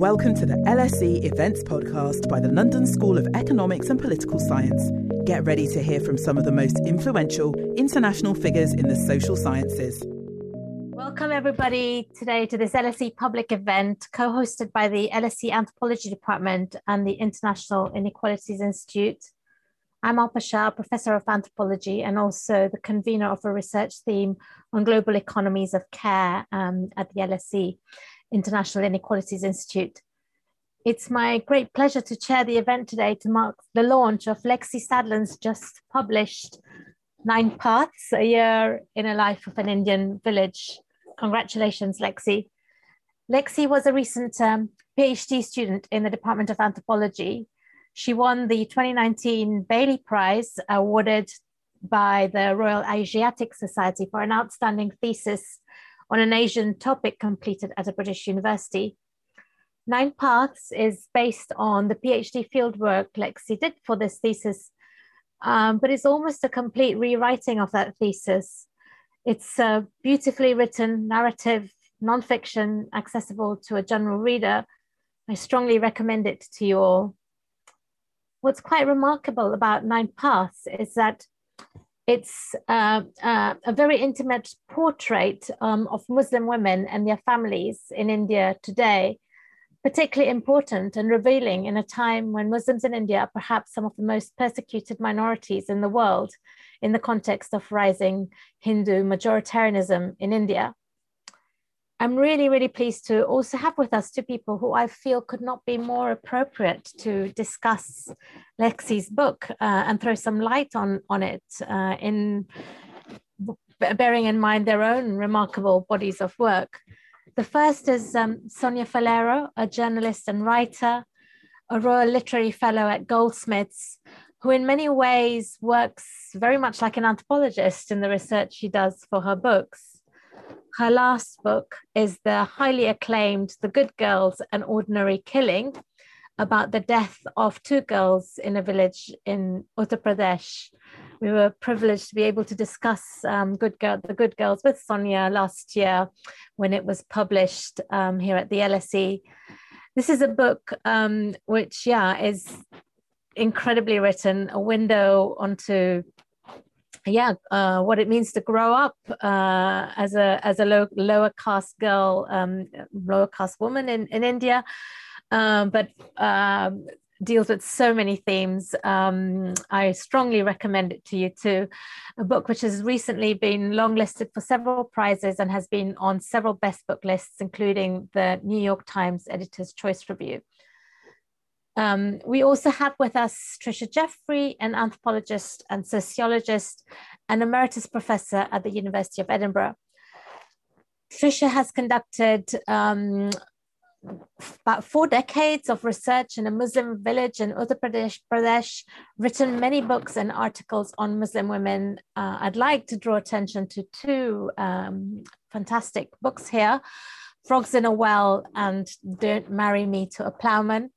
Welcome to the LSE Events Podcast by the London School of Economics and Political Science. Get ready to hear from some of the most influential international figures in the social sciences. Welcome, everybody, today to this LSE public event co hosted by the LSE Anthropology Department and the International Inequalities Institute. I'm Alpa Shah, Professor of Anthropology and also the convener of a research theme on global economies of care um, at the LSE. International Inequalities Institute. It's my great pleasure to chair the event today to mark the launch of Lexi Stadlen's just published Nine Paths, a year in a life of an Indian village. Congratulations, Lexi. Lexi was a recent um, PhD student in the Department of Anthropology. She won the 2019 Bayly Prize awarded by the Royal Asiatic Society for an outstanding thesis on an Asian topic completed at a British university. Nine Paths is based on the PhD fieldwork Lexi did for this thesis, um, but it's almost a complete rewriting of that thesis. It's a beautifully written narrative, nonfiction, accessible to a general reader. I strongly recommend it to you all. What's quite remarkable about Nine Paths is that it's uh, uh, a very intimate portrait um, of Muslim women and their families in India today, particularly important and revealing in a time when Muslims in India are perhaps some of the most persecuted minorities in the world in the context of rising Hindu majoritarianism in India. I'm really, really pleased to also have with us two people who I feel could not be more appropriate to discuss Lexi's book uh, and throw some light on, on it uh, in bearing in mind their own remarkable bodies of work. The first is um, Sonia Faleiro, a journalist and writer, a Royal Literary Fellow at Goldsmiths, who in many ways works very much like an anthropologist in the research she does for her books her last book is the highly acclaimed The Good Girls An Ordinary Killing about the death of two girls in a village in Uttar Pradesh. We were privileged to be able to discuss um, Good Girl, The Good Girls with Sonia last year when it was published um, here at the LSE. This is a book um, which, yeah, is incredibly written, a window onto yeah, uh, what it means to grow up uh, as a as a low, lower caste girl, um, lower caste woman in in India, um, but um, deals with so many themes. Um, I strongly recommend it to you too. A book which has recently been longlisted for several prizes and has been on several best book lists, including the New York Times Editor's Choice Review. Um, we also have with us Tricia Jeffery, an anthropologist and sociologist and emeritus professor at the University of Edinburgh. Tricia has conducted um, about four decades of research in a Muslim village in Uttar Pradesh, Pradesh written many books and articles on Muslim women. Uh, I'd like to draw attention to two um, fantastic books here Frogs in a Well and Don't Marry Me to a Plowman.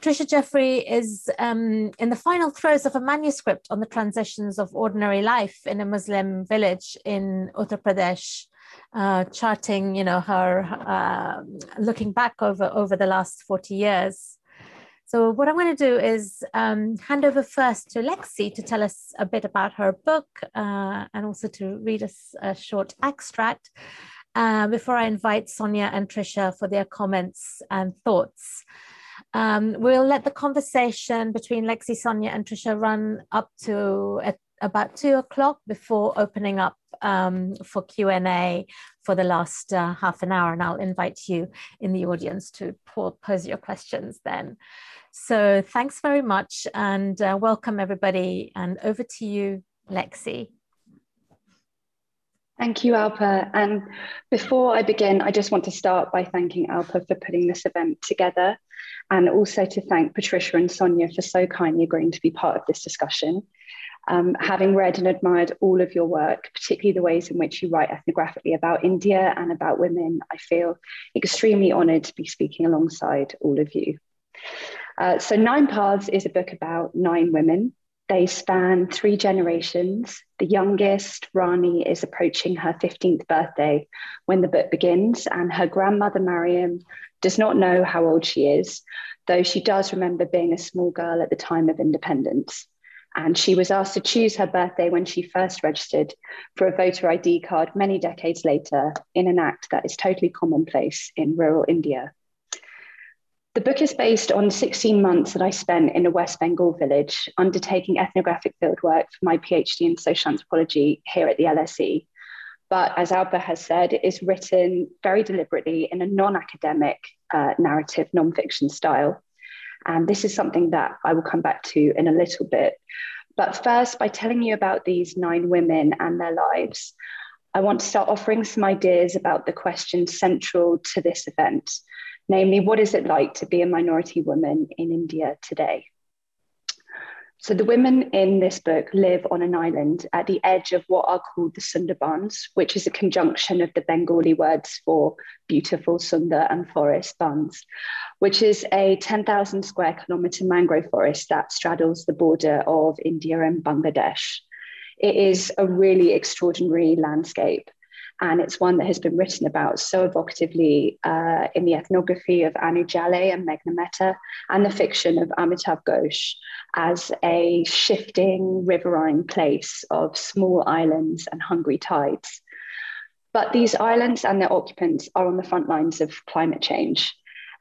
Tricia Jeffery is um, in the final throes of a manuscript on the transitions of ordinary life in a Muslim village in Uttar Pradesh, uh, charting, you know, her uh, looking back over over the last forty years. So what I'm going to do is um, hand over first to Lexi to tell us a bit about her book uh, and also to read us a short extract uh, before I invite Sonia and Tricia for their comments and thoughts. Um, we'll let the conversation between Lexi, Sonia, and Tricia run up to about two o'clock before opening up um, for Q and A for the last uh, half an hour, and I'll invite you in the audience to pose your questions then. So thanks very much, and uh, welcome everybody. And over to you, Lexi. Thank you, Alpa. And before I begin, I just want to start by thanking Alpa for putting this event together and also to thank Patricia and Sonia for so kindly agreeing to be part of this discussion. Um, having read and admired all of your work, particularly the ways in which you write ethnographically about India and about women, I feel extremely honoured to be speaking alongside all of you. Uh, so, Nine Paths is a book about nine women They span three generations. The youngest, Rani, is approaching her 15th birthday when the book begins, and her grandmother, Mariam, does not know how old she is, though she does remember being a small girl at the time of independence. And she was asked to choose her birthday when she first registered for a voter ID card many decades later in an act that is totally commonplace in rural India. The book is based on 16 months that I spent in a West Bengal village undertaking ethnographic fieldwork for my PhD in social anthropology here at the LSE. But as Alpa has said, it is written very deliberately in a non academic uh, narrative, non fiction style. And this is something that I will come back to in a little bit. But first, by telling you about these nine women and their lives, I want to start offering some ideas about the questions central to this event namely, what is it like to be a minority woman in India today? So the women in this book live on an island at the edge of what are called the Sundarbans, which is a conjunction of the Bengali words for beautiful Sundar and forest bans, which is a 10,000 square kilometer mangrove forest that straddles the border of India and Bangladesh. It is a really extraordinary landscape and it's one that has been written about so evocatively uh, in the ethnography of Annu Jalais and Megnaa Mehtta, and the fiction of Amitav Ghosh as a shifting riverine place of small islands and hungry tides. But these islands and their occupants are on the front lines of climate change.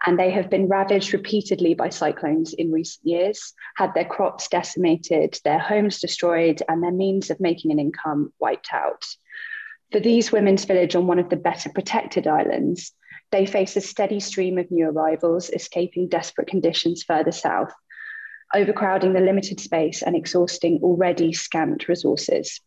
And they have been ravaged repeatedly by cyclones in recent years, had their crops decimated, their homes destroyed, and their means of making an income wiped out. For these women's village on one of the better protected islands, they face a steady stream of new arrivals, escaping desperate conditions further south, overcrowding the limited space and exhausting already scant resources.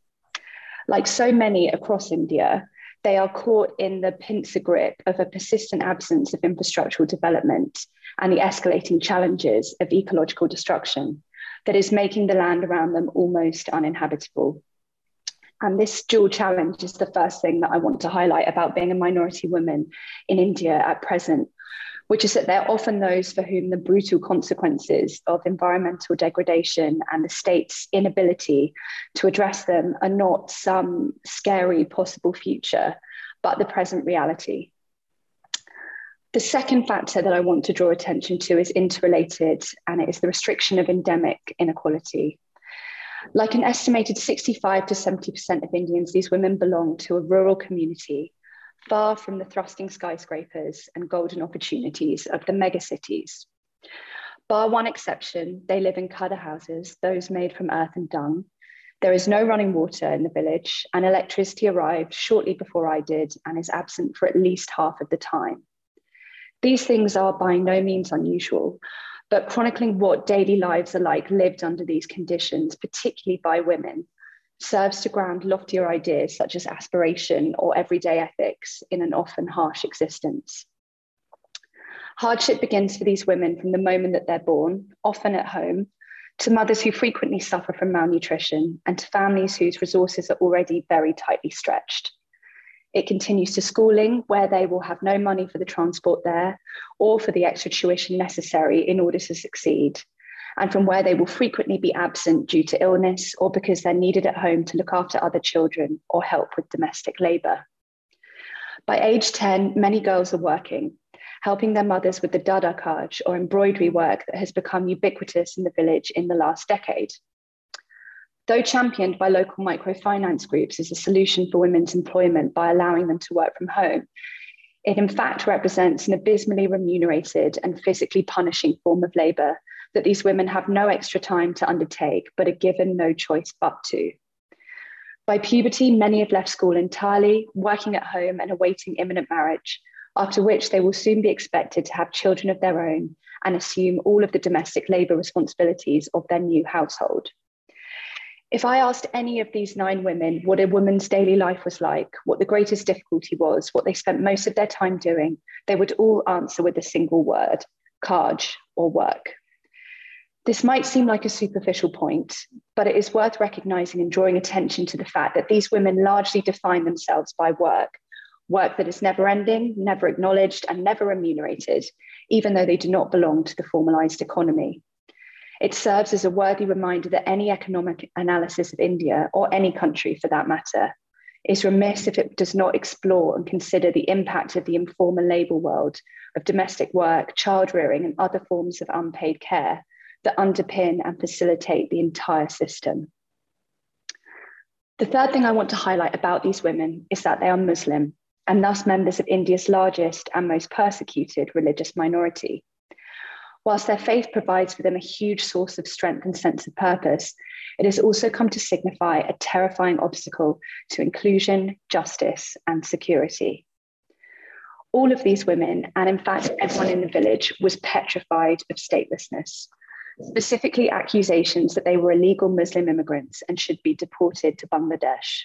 Like so many across India, they are caught in the pincer grip of a persistent absence of infrastructural development and the escalating challenges of ecological destruction that is making the land around them almost uninhabitable. And this dual challenge is the first thing that I want to highlight about being a minority woman in India at present, which is that they're often those for whom the brutal consequences of environmental degradation and the state's inability to address them are not some scary possible future, but the present reality. The second factor that I want to draw attention to is interrelated, and it is the restriction of endemic inequality. Like an estimated 65 to 70% of Indians, these women belong to a rural community far from the thrusting skyscrapers and golden opportunities of the megacities. Bar one exception, they live in kacha houses, those made from earth and dung. There is no running water in the village, and electricity arrived shortly before I did and is absent for at least half of the time. These things are by no means unusual, but chronicling what daily lives are like lived under these conditions, particularly by women, serves to ground loftier ideas such as aspiration or everyday ethics in an often harsh existence. Hardship begins for these women from the moment that they're born, often at home, to mothers who frequently suffer from malnutrition, and to families whose resources are already very tightly stretched. It continues to schooling, where they will have no money for the transport there or for the extra tuition necessary in order to succeed, and from where they will frequently be absent due to illness or because they're needed at home to look after other children or help with domestic labour. By age 10, many girls are working, helping their mothers with the dada kaj or embroidery work that has become ubiquitous in the village in the last decade. Though championed by local microfinance groups as a solution for women's employment by allowing them to work from home, it in fact represents an abysmally remunerated and physically punishing form of labour that these women have no extra time to undertake, but are given no choice but to. By puberty, many have left school entirely, working at home and awaiting imminent marriage, after which they will soon be expected to have children of their own and assume all of the domestic labour responsibilities of their new household. If I asked any of these nine women what a woman's daily life was like, what the greatest difficulty was, what they spent most of their time doing, they would all answer with a single word Kaj or work. This might seem like a superficial point, but it is worth recognizing and drawing attention to the fact that these women largely define themselves by work, work that is never ending, never acknowledged, and never remunerated, even though they do not belong to the formalized economy. It serves as a worthy reminder that any economic analysis of India, or any country for that matter, is remiss if it does not explore and consider the impact of the informal labour world of domestic work, child rearing, and other forms of unpaid care that underpin and facilitate the entire system. The third thing I want to highlight about these women is that they are Muslim and thus members of India's largest and most persecuted religious minority. Whilst their faith provides for them a huge source of strength and sense of purpose, it has also come to signify a terrifying obstacle to inclusion, justice, and security. All of these women, and in fact, everyone in the village, was petrified of statelessness, specifically accusations that they were illegal Muslim immigrants and should be deported to Bangladesh.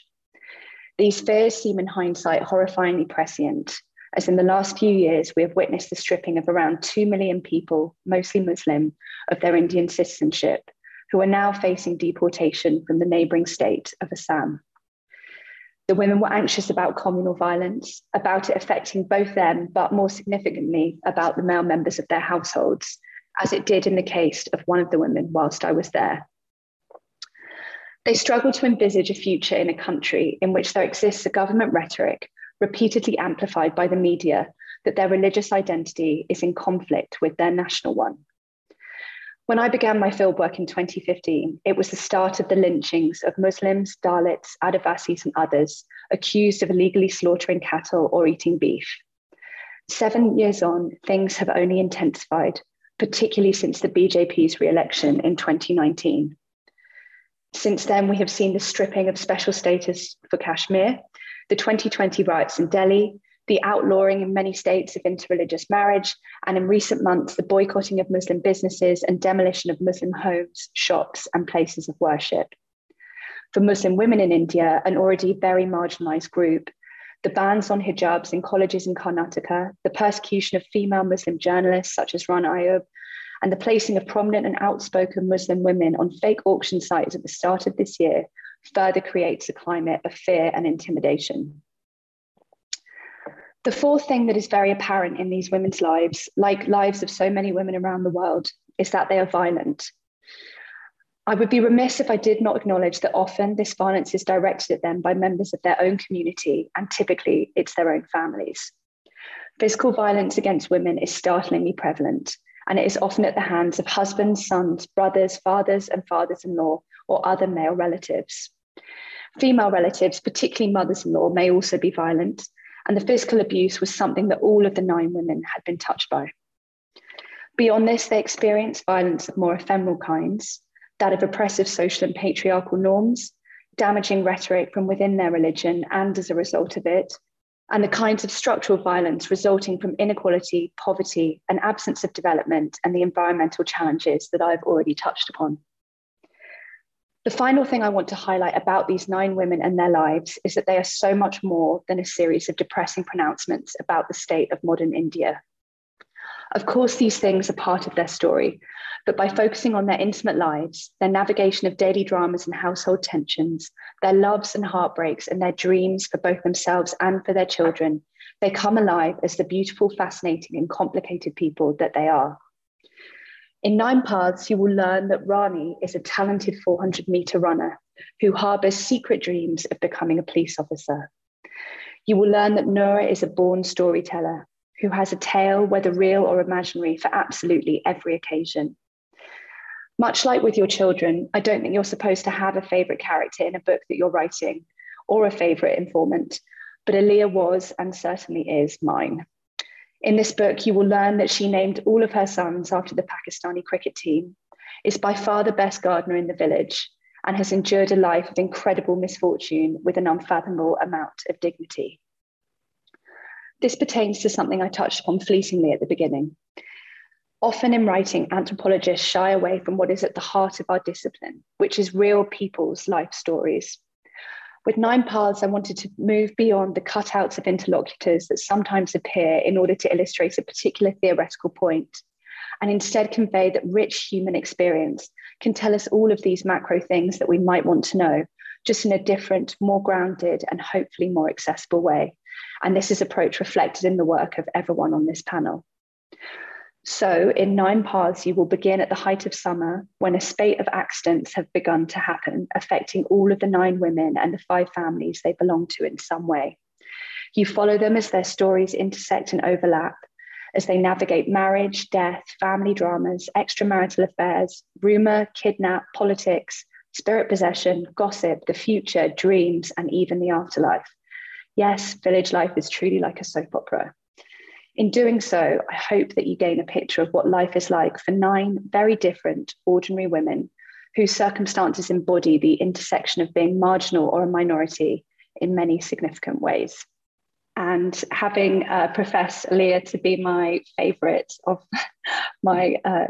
These fears seem in hindsight horrifyingly prescient, as in the last few years, we have witnessed the stripping of around 2 million people, mostly Muslim, of their Indian citizenship, who are now facing deportation from the neighbouring state of Assam. The women were anxious about communal violence, about it affecting both them, but more significantly, about the male members of their households, as it did in the case of one of the women whilst I was there. They struggle to envisage a future in a country in which there exists a government rhetoric, repeatedly amplified by the media, that their religious identity is in conflict with their national one. When I began my fieldwork in 2015, it was the start of the lynchings of Muslims, Dalits, Adivasis, and others accused of illegally slaughtering cattle or eating beef. Seven years on, things have only intensified, particularly since the BJP's re election in 2019. Since then, we have seen the stripping of special status for Kashmir, the 2020 riots in Delhi, the outlawing in many states of interreligious marriage, and in recent months, the boycotting of Muslim businesses and demolition of Muslim homes, shops, and places of worship. For Muslim women in India, an already very marginalized group, the bans on hijabs in colleges in Karnataka, the persecution of female Muslim journalists such as Rana Ayub, and the placing of prominent and outspoken Muslim women on fake auction sites at the start of this year further creates a climate of fear and intimidation. The fourth thing that is very apparent in these women's lives, like lives of so many women around the world, is that they are violent. I would be remiss if I did not acknowledge that often this violence is directed at them by members of their own community, and typically it's their own families. Physical violence against women is startlingly prevalent, and it is often at the hands of husbands, sons, brothers, fathers, and fathers in law, or other male relatives. Female relatives, particularly mothers in law, may also be violent, and the physical abuse was something that all of the nine women had been touched by. Beyond this, they experienced violence of more ephemeral kinds, that of oppressive social and patriarchal norms, damaging rhetoric from within their religion and as a result of it, and the kinds of structural violence resulting from inequality, poverty, and absence of development and the environmental challenges that I've already touched upon. The final thing I want to highlight about these nine women and their lives is that they are so much more than a series of depressing pronouncements about the state of modern India. Of course, these things are part of their story, but by focusing on their intimate lives, their navigation of daily dramas and household tensions, their loves and heartbreaks, and their dreams for both themselves and for their children, they come alive as the beautiful, fascinating, and complicated people that they are. In Nine Paths, you will learn that Rani is a talented 400 meter runner who harbors secret dreams of becoming a police officer. You will learn that Nora is a born storyteller who has a tale, whether real or imaginary, for absolutely every occasion. Much like with your children, I don't think you're supposed to have a favourite character in a book that you're writing or a favourite informant, but Aaliyah was and certainly is mine. In this book, you will learn that she named all of her sons after the Pakistani cricket team, is by far the best gardener in the village, and has endured a life of incredible misfortune with an unfathomable amount of dignity. This pertains to something I touched upon fleetingly at the beginning. Often in writing, anthropologists shy away from what is at the heart of our discipline, which is real people's life stories. With Nine Paths, I wanted to move beyond the cutouts of interlocutors that sometimes appear in order to illustrate a particular theoretical point, and instead convey that rich human experience can tell us all of these macro things that we might want to know, just in a different, more grounded, and hopefully more accessible way. And this is approach reflected in the work of everyone on this panel. So, in Nine Paths, you will begin at the height of summer when a spate of accidents have begun to happen, affecting all of the nine women and the five families they belong to in some way. You follow them as their stories intersect and overlap, as they navigate marriage, death, family dramas, extramarital affairs, rumor, kidnap, politics, spirit possession, gossip, the future, dreams, and even the afterlife. Yes, village life is truly like a soap opera. In doing so, I hope that you gain a picture of what life is like for nine very different, ordinary women whose circumstances embody the intersection of being marginal or a minority in many significant ways. And having uh, professed Aaliyah to be my favorite of my uh,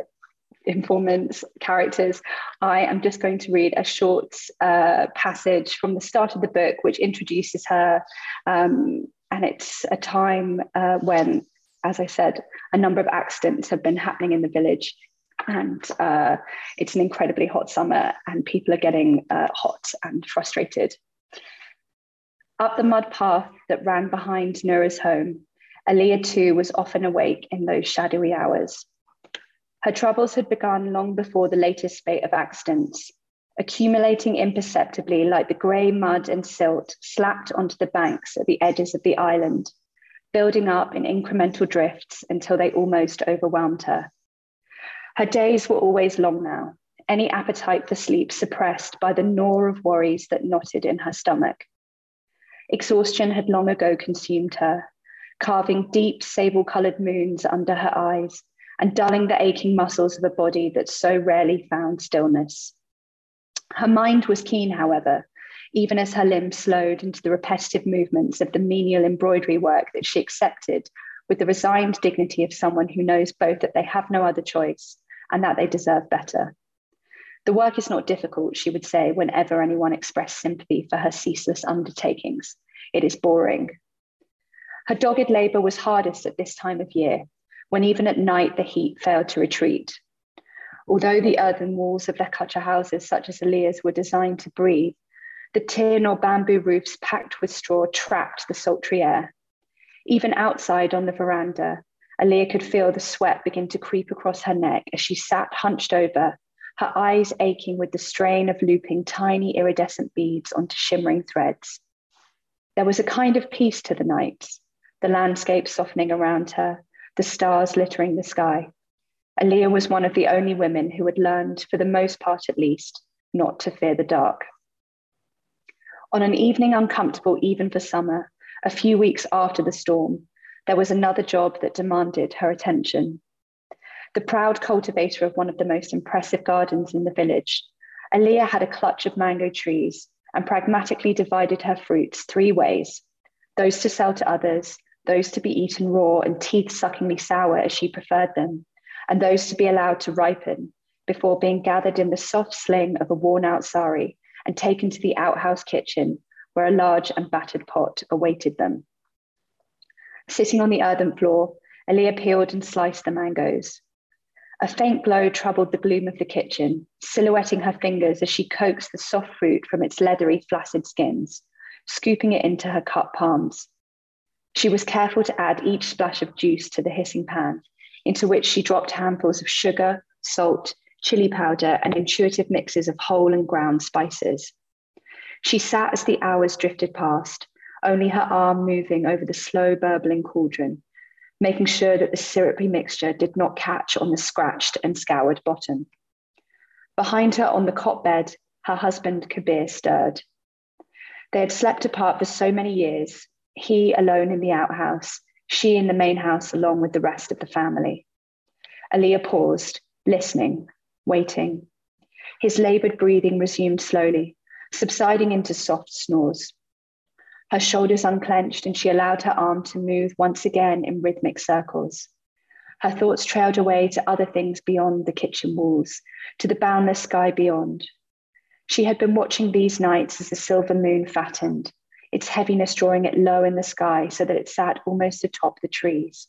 informants characters, I am just going to read a short uh, passage from the start of the book, which introduces her. Um, and it's a time uh, when as I said, a number of accidents have been happening in the village. And uh, it's an incredibly hot summer, and people are getting uh, hot and frustrated. Up the mud path that ran behind Noura's home, Aaliyah too was often awake in those shadowy hours. Her troubles had begun long before the latest spate of accidents, accumulating imperceptibly like the grey mud and silt slapped onto the banks at the edges of the island building up in incremental drifts until they almost overwhelmed her. Her days were always long now, any appetite for sleep suppressed by the gnaw of worries that knotted in her stomach. Exhaustion had long ago consumed her, carving deep sable coloured moons under her eyes and dulling the aching muscles of a body that so rarely found stillness. Her mind was keen, however, even as her limbs slowed into the repetitive movements of the menial embroidery work that she accepted with the resigned dignity of someone who knows both that they have no other choice and that they deserve better. The work is not difficult, she would say whenever anyone expressed sympathy for her ceaseless undertakings. It is boring. Her dogged labour was hardest at this time of year, when even at night the heat failed to retreat. Although the earthen walls of their kacha houses, such as Aaliyah's, were designed to breathe, the tin or bamboo roofs packed with straw trapped the sultry air. Even outside on the veranda, Aaliyah could feel the sweat begin to creep across her neck as she sat hunched over, her eyes aching with the strain of looping tiny iridescent beads onto shimmering threads. There was a kind of peace to the night, the landscape softening around her, the stars littering the sky. Aaliyah was one of the only women who had learned, for the most part at least, not to fear the dark. On an evening uncomfortable even for summer, a few weeks after the storm, there was another job that demanded her attention. The proud cultivator of one of the most impressive gardens in the village, Aaliyah had a clutch of mango trees and pragmatically divided her fruits three ways those to sell to others, those to be eaten raw and teeth suckingly sour as she preferred them, and those to be allowed to ripen before being gathered in the soft sling of a worn out sari and taken to the outhouse kitchen where a large and battered pot awaited them. Sitting on the earthen floor, Aaliyah peeled and sliced the mangoes. A faint glow troubled the gloom of the kitchen, silhouetting her fingers as she coaxed the soft fruit from its leathery, flaccid skins, scooping it into her cut palms. She was careful to add each splash of juice to the hissing pan, into which she dropped handfuls of sugar, salt, chili powder, and intuitive mixes of whole and ground spices. She sat as the hours drifted past, only her arm moving over the slow burbling cauldron, making sure that the syrupy mixture did not catch on the scratched and scoured bottom. Behind her on the cot bed, her husband Kabir stirred. They had slept apart for so many years, he alone in the outhouse, she in the main house along with the rest of the family. Aaliyah paused, listening, waiting. His labored breathing resumed slowly, subsiding into soft snores. Her shoulders unclenched, and she allowed her arm to move once again in rhythmic circles. Her thoughts trailed away to other things beyond the kitchen walls, to the boundless sky beyond. She had been watching these nights as the silver moon fattened, its heaviness drawing it low in the sky so that it sat almost atop the trees.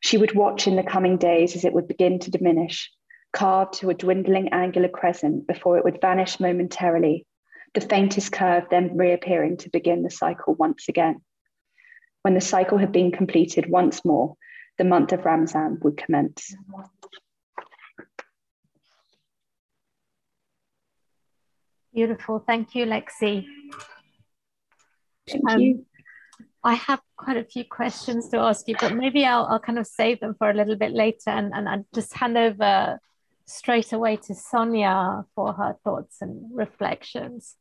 She would watch in the coming days as it would begin to diminish, carved to a dwindling angular crescent before it would vanish momentarily, the faintest curve then reappearing to begin the cycle once again. When the cycle had been completed once more, the month of Ramzan would commence. Beautiful. Thank you, Lexi. Thank um, you. I have quite a few questions to ask you, but maybe I'll, I'll kind of save them for a little bit later and, and I'll just hand over straight away to Sonia for her thoughts and reflections.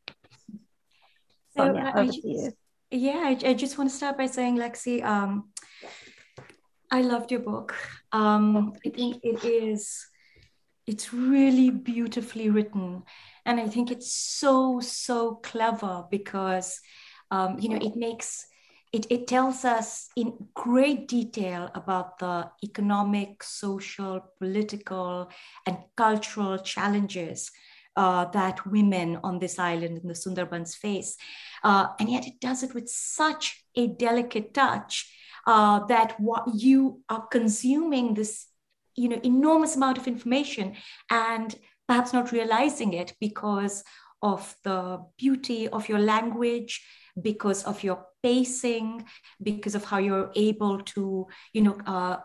Sonia, so, over just, to you. Yeah, I, I, just want to start by saying, Lexi, um, I loved your book. Um, I think it is, it's really beautifully written. And I think it's so, so clever because, um, you know, it makes it, it tells us in great detail about the economic, social, political, and cultural challenges uh, that women on this island in the Sundarbans face. Uh, and yet it does it with such a delicate touch uh, that what you are consuming this you know enormous amount of information and perhaps not realizing it because of the beauty of your language because of your pacing, because of how you're able to, you know, uh,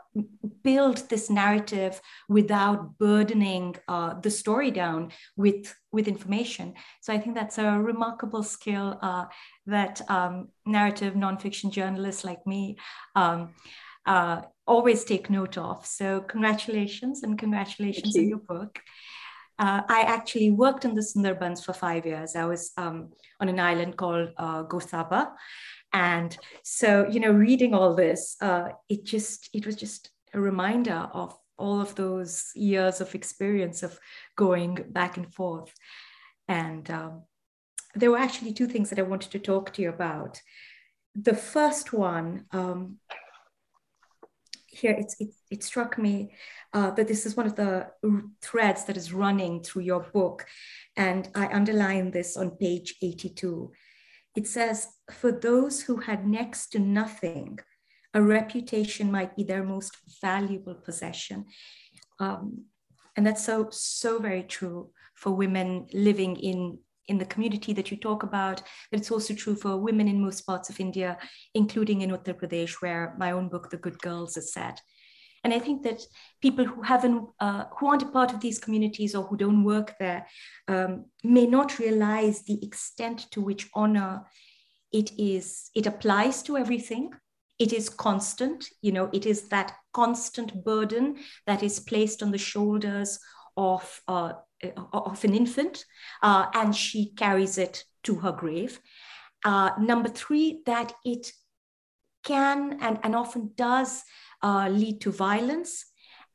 build this narrative without burdening uh, the story down with with information. So I think that's a remarkable skill uh, that um, narrative nonfiction journalists like me. Um, uh, always take note of. So, congratulations and congratulations you. on your book. Uh, I actually worked in the Sundarbans for five years. I was um, on an island called uh, Gosaba. And so, you know, reading all this, uh, it just, it was just a reminder of all of those years of experience of going back and forth. And um, there were actually two things that I wanted to talk to you about. The first one, um, here it's, it, it struck me uh, that this is one of the threads that is running through your book. And I underline this on page 82. It says, for those who had next to nothing, a reputation might be their most valuable possession. Um, and that's so, so very true for women living in in the community that you talk about, but it's also true for women in most parts of India, including in Uttar Pradesh, where my own book, The Good Girls, is set. And I think that people who haven't, uh, who aren't a part of these communities or who don't work there, um, may not realize the extent to which honor it is. It applies to everything. It is constant. You know, it is that constant burden that is placed on the shoulders of uh, of an infant, uh, and she carries it to her grave. Uh, number three, that it can and, and often does uh, lead to violence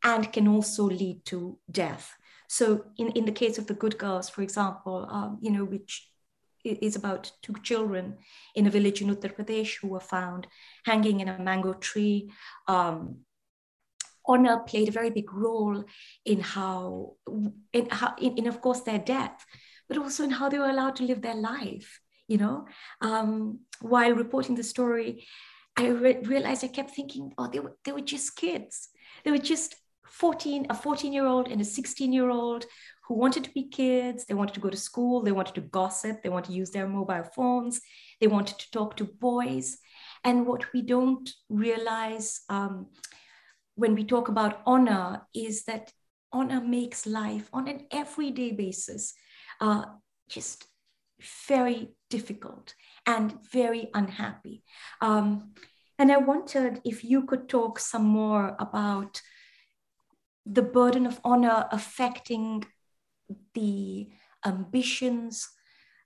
and can also lead to death. So, in, in the case of the good girls, for example, um, you know, which is about two children in a village in Uttar Pradesh who were found hanging in a mango tree. Um, honor played a very big role in how, in, how in, in, of course, their death, but also in how they were allowed to live their life. You know, um, while reporting the story, I re- realized I kept thinking, oh, they were, they were just kids. They were just 14, a 14 year old and a 16 year old who wanted to be kids. They wanted to go to school. They wanted to gossip. They wanted to use their mobile phones. They wanted to talk to boys. And what we don't realize um, when we talk about honor is that honor makes life on an everyday basis uh, just very difficult and very unhappy. Um, and I wondered if you could talk some more about the burden of honor affecting the ambitions,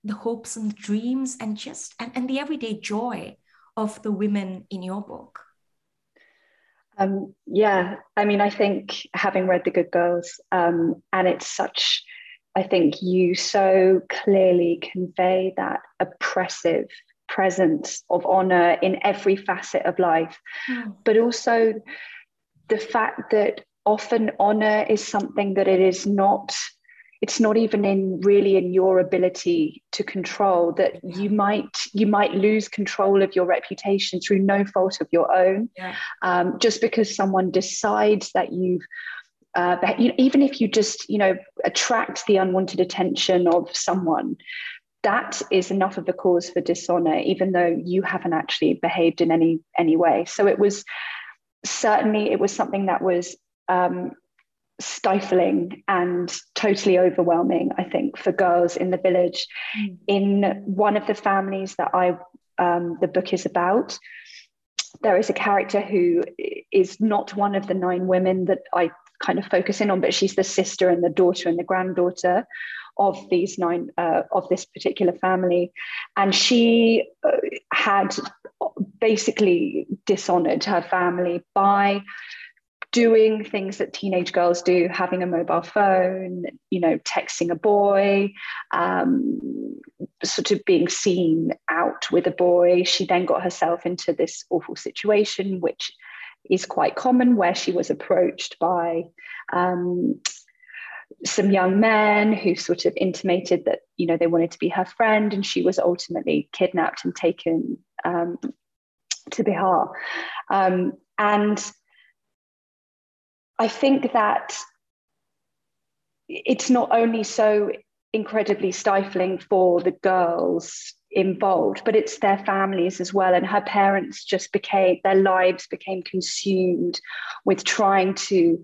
the hopes and dreams, and just and, and the everyday joy of the women in your book. Um, yeah, I mean, I think having read The Good Girls, um, and it's such I think you so clearly convey that oppressive presence of honor in every facet of life, mm. but also the fact that often honor is something that it is not it's not even in really in your ability to control that you might you might lose control of your reputation through no fault of your own. Yeah. um, just because someone decides that you've uh, you even if you just you know attract the unwanted attention of someone that is enough of a cause for dishonor even though you haven't actually behaved in any any way. So it was certainly it was something that was um, stifling and totally overwhelming, I think, for girls in the village. Mm. In one of the families that I um, the book is about, there is a character who is not one of the nine women that I kind of focus in on, but she's the sister and the daughter and the granddaughter of these nine uh, of this particular family, and she uh, had basically dishonored her family by doing things that teenage girls do having a mobile phone you know texting a boy um, sort of being seen out with a boy. She then got herself into this awful situation which is quite common where she was approached by um, some young men who sort of intimated that you know they wanted to be her friend and she was ultimately kidnapped and taken um, to Bihar. Um, and I think that it's not only so incredibly stifling for the girls involved, but it's their families as well. And her parents just became, their lives became consumed with trying to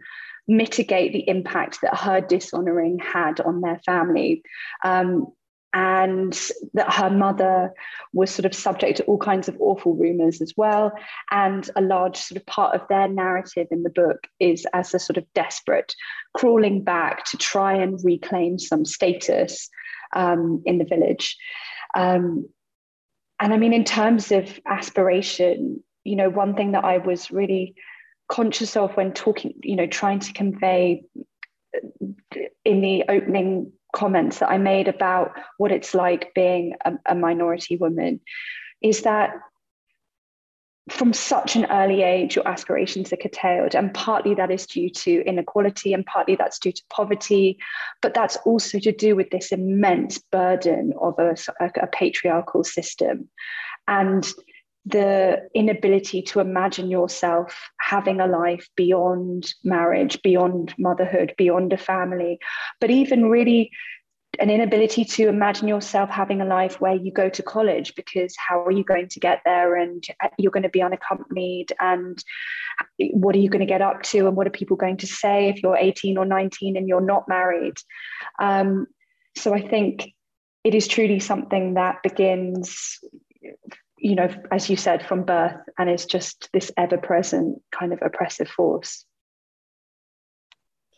mitigate the impact that her dishonoring had on their family. Um, and that her mother was sort of subject to all kinds of awful rumors as well. And a large sort of part of their narrative in the book is as a sort of desperate crawling back to try and reclaim some status um, in the village. Um, and I mean, in terms of aspiration, you know, one thing that I was really conscious of when talking, you know, trying to convey in the opening comments that I made about what it's like being a, a minority woman is that from such an early age, your aspirations are curtailed. And partly that is due to inequality, and partly that's due to poverty. But that's also to do with this immense burden of a, a, a patriarchal system. And the inability to imagine yourself having a life beyond marriage, beyond motherhood, beyond a family, but even really an inability to imagine yourself having a life where you go to college because how are you going to get there? And you're going to be unaccompanied and what are you going to get up to? And what are people going to say if you're 18 or 19 and you're not married? Um, so i think it is truly something that begins you know, as you said, from birth, and is just this ever present kind of oppressive force.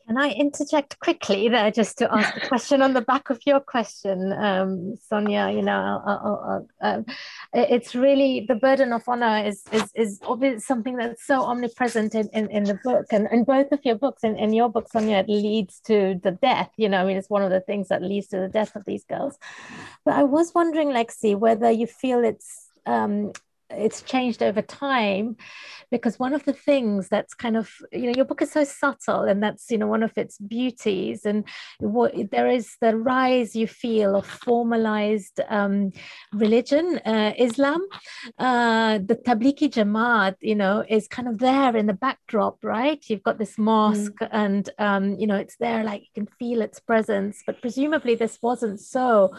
Can I interject quickly there just to ask a question on the back of your question, um, Sonia? You know, um, it's really the burden of honor is is is obviously something that's so omnipresent in, in, in the book, and in both of your books. In, in your book, Sonia, it leads to the death. You know, I mean, it's one of the things that leads to the death of these girls. But I was wondering, Lexi, whether you feel it's um, it's changed over time because one of the things that's kind of you know your book is so subtle and that's you know one of its beauties and what there is the rise you feel of formalized um, religion uh, islam uh, the tablighi jamaat you know is kind of there in the backdrop right you've got this mosque mm. and um, you know it's there like you can feel its presence but presumably this wasn't so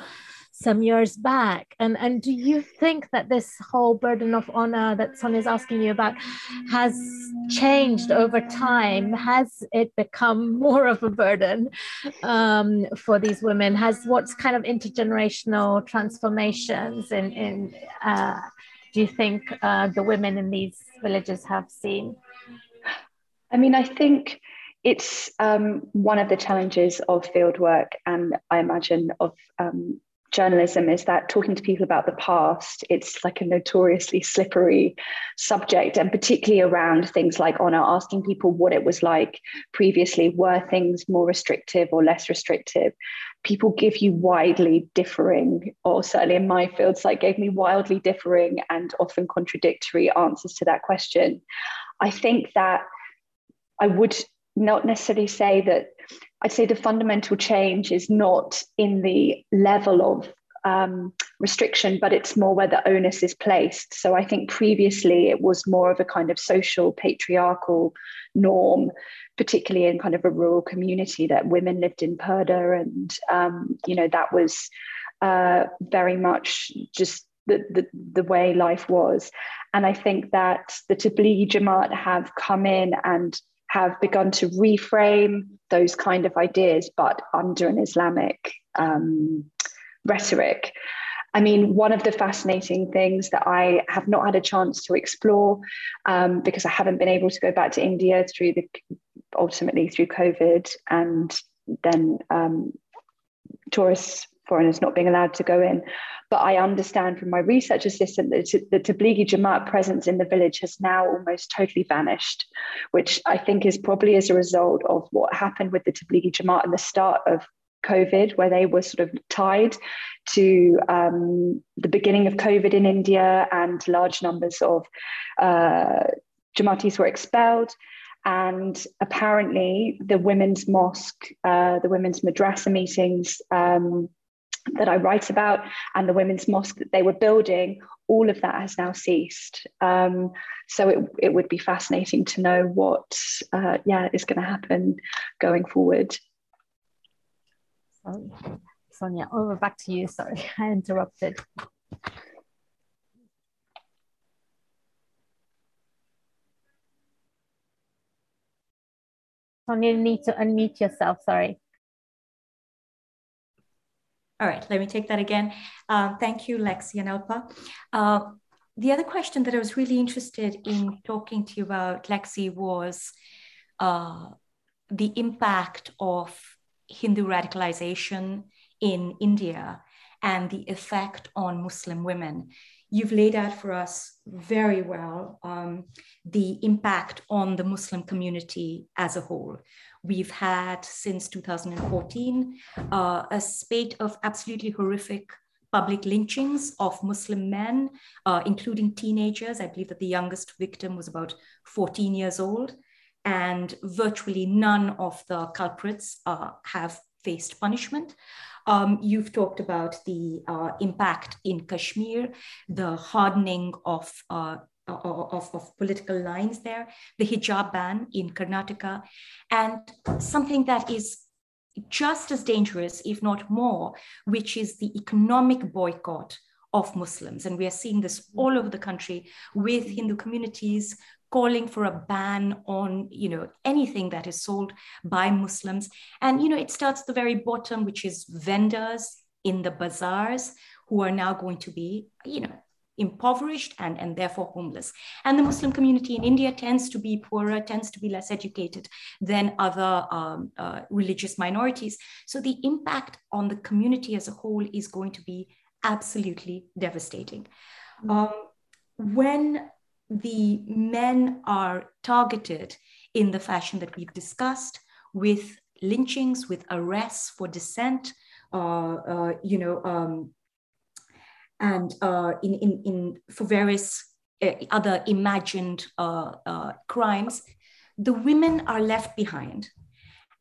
some years back. And, and do you think that this whole burden of honor that Sonia is asking you about has changed over time? Has it become more of a burden um, for these women? Has what's kind of intergenerational transformations in, in uh, do you think uh, the women in these villages have seen? I mean, I think it's um, one of the challenges of fieldwork and I imagine of um, journalism is that talking to people about the past, it's like a notoriously slippery subject, and particularly around things like honor, asking people what it was like previously. Were things more restrictive or less restrictive? People give you widely differing, or certainly in my fields, like gave me wildly differing and often contradictory answers to that question. I think that I would not necessarily say that I'd say the fundamental change is not in the level of um, restriction, but it's more where the onus is placed. So I think previously it was more of a kind of social patriarchal norm, particularly in kind of a rural community that women lived in Purdah, and um, you know that was uh, very much just the, the, the way life was. And I think that the Tablighi Jamaat have come in and have begun to reframe those kind of ideas, but under an Islamic um, rhetoric. I mean, one of the fascinating things that I have not had a chance to explore um, because I haven't been able to go back to India through the ultimately through COVID and then um, tourists foreigners not being allowed to go in. But I understand from my research assistant that the Tablighi Jamaat presence in the village has now almost totally vanished, which I think is probably as a result of what happened with the Tablighi Jamaat at the start of COVID, where they were sort of tied to um, the beginning of COVID in India and large numbers of uh, Jamaatis were expelled. And apparently, the women's mosque, uh, the women's madrasa meetings um, that I write about, and the women's mosque that they were building, all of that has now ceased. Um, so it, it would be fascinating to know what, uh, yeah, is going to happen going forward. Sorry, Sonia, over back to you. Sorry, I interrupted. Sonia, you need to unmute yourself. Sorry. All right, let me take that again. Uh, thank you, Lexi and Alpa. Uh, the other question that I was really interested in talking to you about, Lexi, was uh, the impact of Hindu radicalization in India and the effect on Muslim women. You've laid out for us very well um, the impact on the Muslim community as a whole. We've had since 2014 uh, a spate of absolutely horrific public lynchings of Muslim men, uh, including teenagers. I believe that the youngest victim was about 14 years old, and virtually none of the culprits uh, have faced punishment. Um, you've talked about the uh, impact in Kashmir, the hardening of uh, of, of, political lines there, the hijab ban in Karnataka, and something that is just as dangerous, if not more, which is the economic boycott of Muslims. And we are seeing this all over the country with Hindu communities calling for a ban on you know anything that is sold by muslims and you know it starts at the very bottom which is vendors in the bazaars who are now going to be you know impoverished and, and therefore homeless. And the Muslim community in India tends to be poorer, tends to be less educated than other um, uh, religious minorities. So the impact on the community as a whole is going to be absolutely devastating. Mm-hmm. Um, when the men are targeted in the fashion that we've discussed with lynchings, with arrests for dissent, uh, uh, you know, um, and uh, in, in, in, for various uh, other imagined uh, crimes, the women are left behind.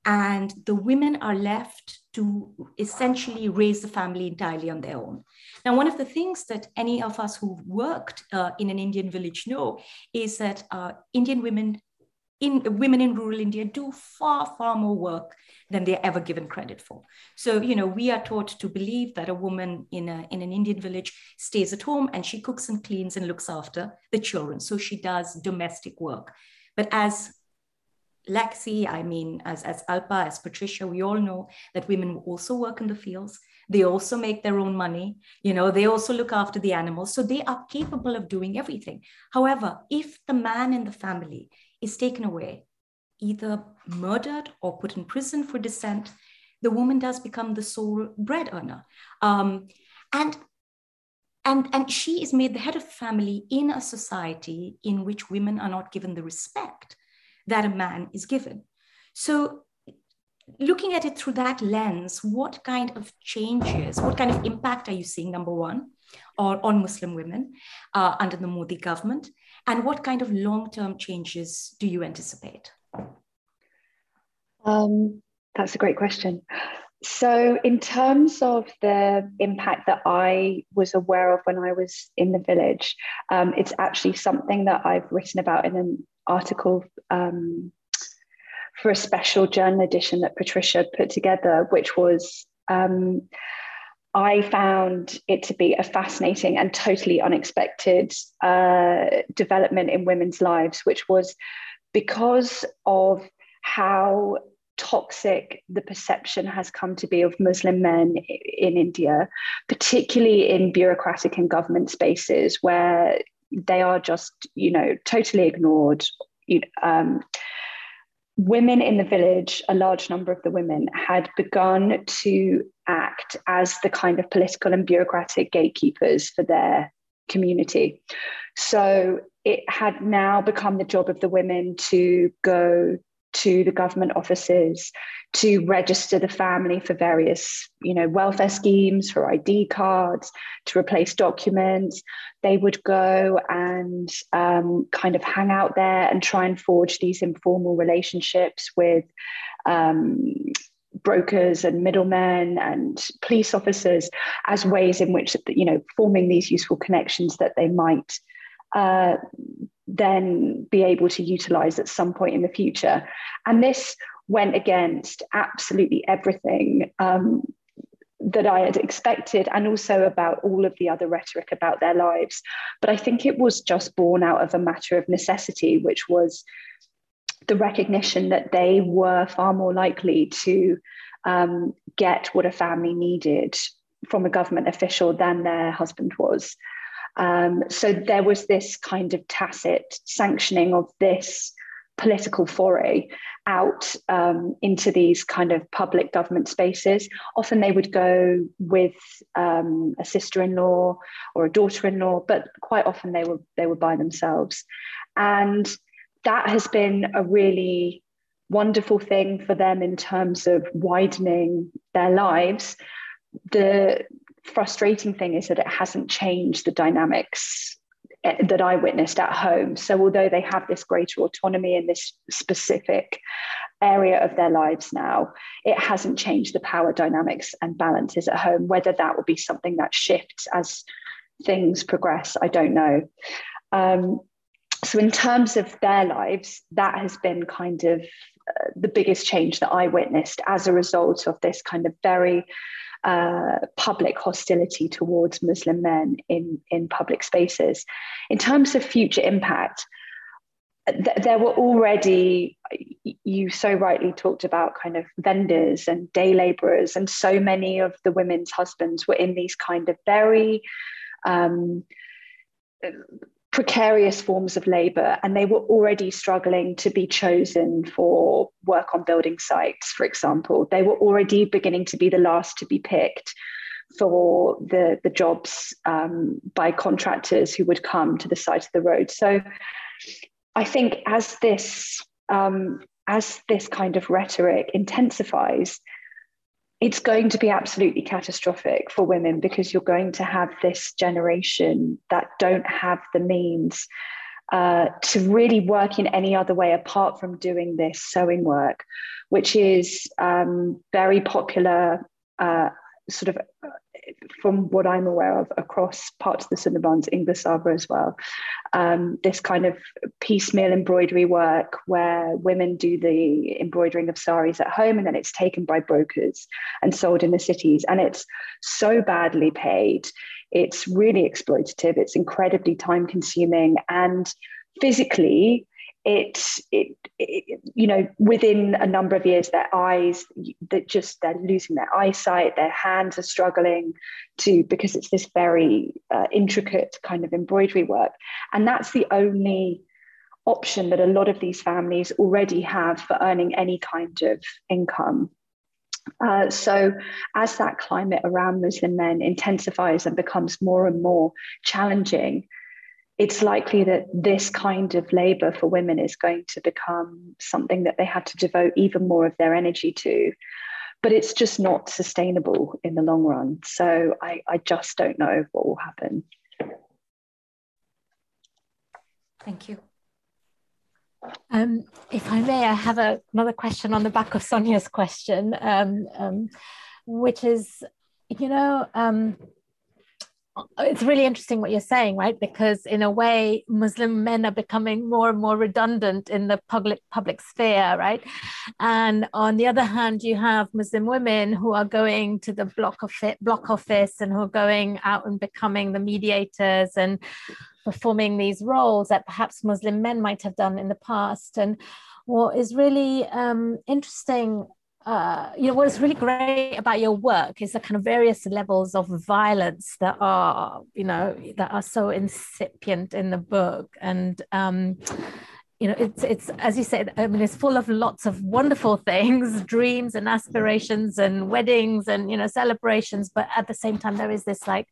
And the women are left to essentially raise the family entirely on their own. Now, one of the things that any of us who've worked uh, in an Indian village know is that uh, Indian women in women in rural India do far, far more work than they're ever given credit for. So, you know, we are taught to believe that a woman in, a, in an Indian village stays at home and she cooks and cleans and looks after the children. So she does domestic work. But as Lexi, I mean, as, as Alpa, as Patricia, we all know that women also work in the fields. They also make their own money. You know, they also look after the animals. So they are capable of doing everything. However, if the man in the family is taken away, either murdered or put in prison for dissent, the woman does become the sole bread earner. Um, and, and, and she is made the head of the family in a society in which women are not given the respect that a man is given. So looking at it through that lens, what kind of changes, what kind of impact are you seeing, number one, or on Muslim women uh, under the Modi government? And what kind of long term changes do you anticipate? Um, that's a great question. So, in terms of the impact that I was aware of when I was in the village, um, it's actually something that I've written about in an article um, for a special journal edition that Patricia put together, which was um, I found it to be a fascinating and totally unexpected uh, development in women's lives, which was because of how toxic the perception has come to be of Muslim men in India, particularly in bureaucratic and government spaces where they are just, you know, totally ignored. Um, women in the village, a large number of the women, had begun to act as the kind of political and bureaucratic gatekeepers for their community. So it had now become the job of the women to go to the government offices to register the family for various you know welfare schemes for id cards to replace documents they would go and um, kind of hang out there and try and forge these informal relationships with um, brokers and middlemen and police officers as ways in which you know forming these useful connections that they might uh, then be able to utilize at some point in the future. And this went against absolutely everything um, that I had expected, and also about all of the other rhetoric about their lives. But I think it was just born out of a matter of necessity, which was the recognition that they were far more likely to um, get what a family needed from a government official than their husband was. Um, so there was this kind of tacit sanctioning of this political foray out um, into these kind of public government spaces. Often they would go with um, a sister-in-law or a daughter-in-law, but quite often they were they were by themselves, and that has been a really wonderful thing for them in terms of widening their lives. The frustrating thing is that it hasn't changed the dynamics eh, that I witnessed at home. So, although they have this greater autonomy in this specific area of their lives now, it hasn't changed the power dynamics and balances at home. Whether that will be something that shifts as things progress, I don't know. Um, so, in terms of their lives, that has been kind of uh, the biggest change that I witnessed as a result of this kind of very uh, public hostility towards Muslim men in, in public spaces. In terms of future impact, th- there were already, you so rightly talked about kind of vendors and day laborers, and so many of the women's husbands were in these kind of very um, precarious forms of labor and they were already struggling to be chosen for work on building sites for example. They were already beginning to be the last to be picked for the the jobs um, by contractors who would come to the side of the road. So i think as this um, as this kind of rhetoric intensifies it's going to be absolutely catastrophic for women because you're going to have this generation that don't have the means uh, to really work in any other way apart from doing this sewing work, which is um, very popular, uh, sort of from what I'm aware of, across parts of the Sundarbans, English Sabra as well. Um, this kind of piecemeal embroidery work where women do the embroidering of saris at home and then it's taken by brokers and sold in the cities. And it's so badly paid. It's really exploitative. It's incredibly time consuming. And physically, it, it, it, you know within a number of years their eyes that just they're losing their eyesight their hands are struggling to because it's this very uh, intricate kind of embroidery work. And that's the only option that a lot of these families already have for earning any kind of income. Uh, so, as that climate around Muslim men intensifies and becomes more and more challenging, it's likely that this kind of labor for women is going to become something that they have to devote even more of their energy to. But it's just not sustainable in the long run. So I, I just don't know what will happen. Thank you. Um, if I may, I have a, another question on the back of Sonia's question, um, um, which is, you know, um, it's really interesting what you're saying, right? Because in a way, Muslim men are becoming more and more redundant in the public public sphere, right? And on the other hand, you have Muslim women who are going to the block office, block office and who are going out and becoming the mediators and performing these roles that perhaps Muslim men might have done in the past. And what is really um, interesting uh, you know, what is really great about your work is the kind of various levels of violence that are, you know, that are so incipient in the book. And, um, you know, it's, it's, as you said, I mean, it's full of lots of wonderful things, dreams and aspirations and weddings and, you know, celebrations. But at the same time, there is this like,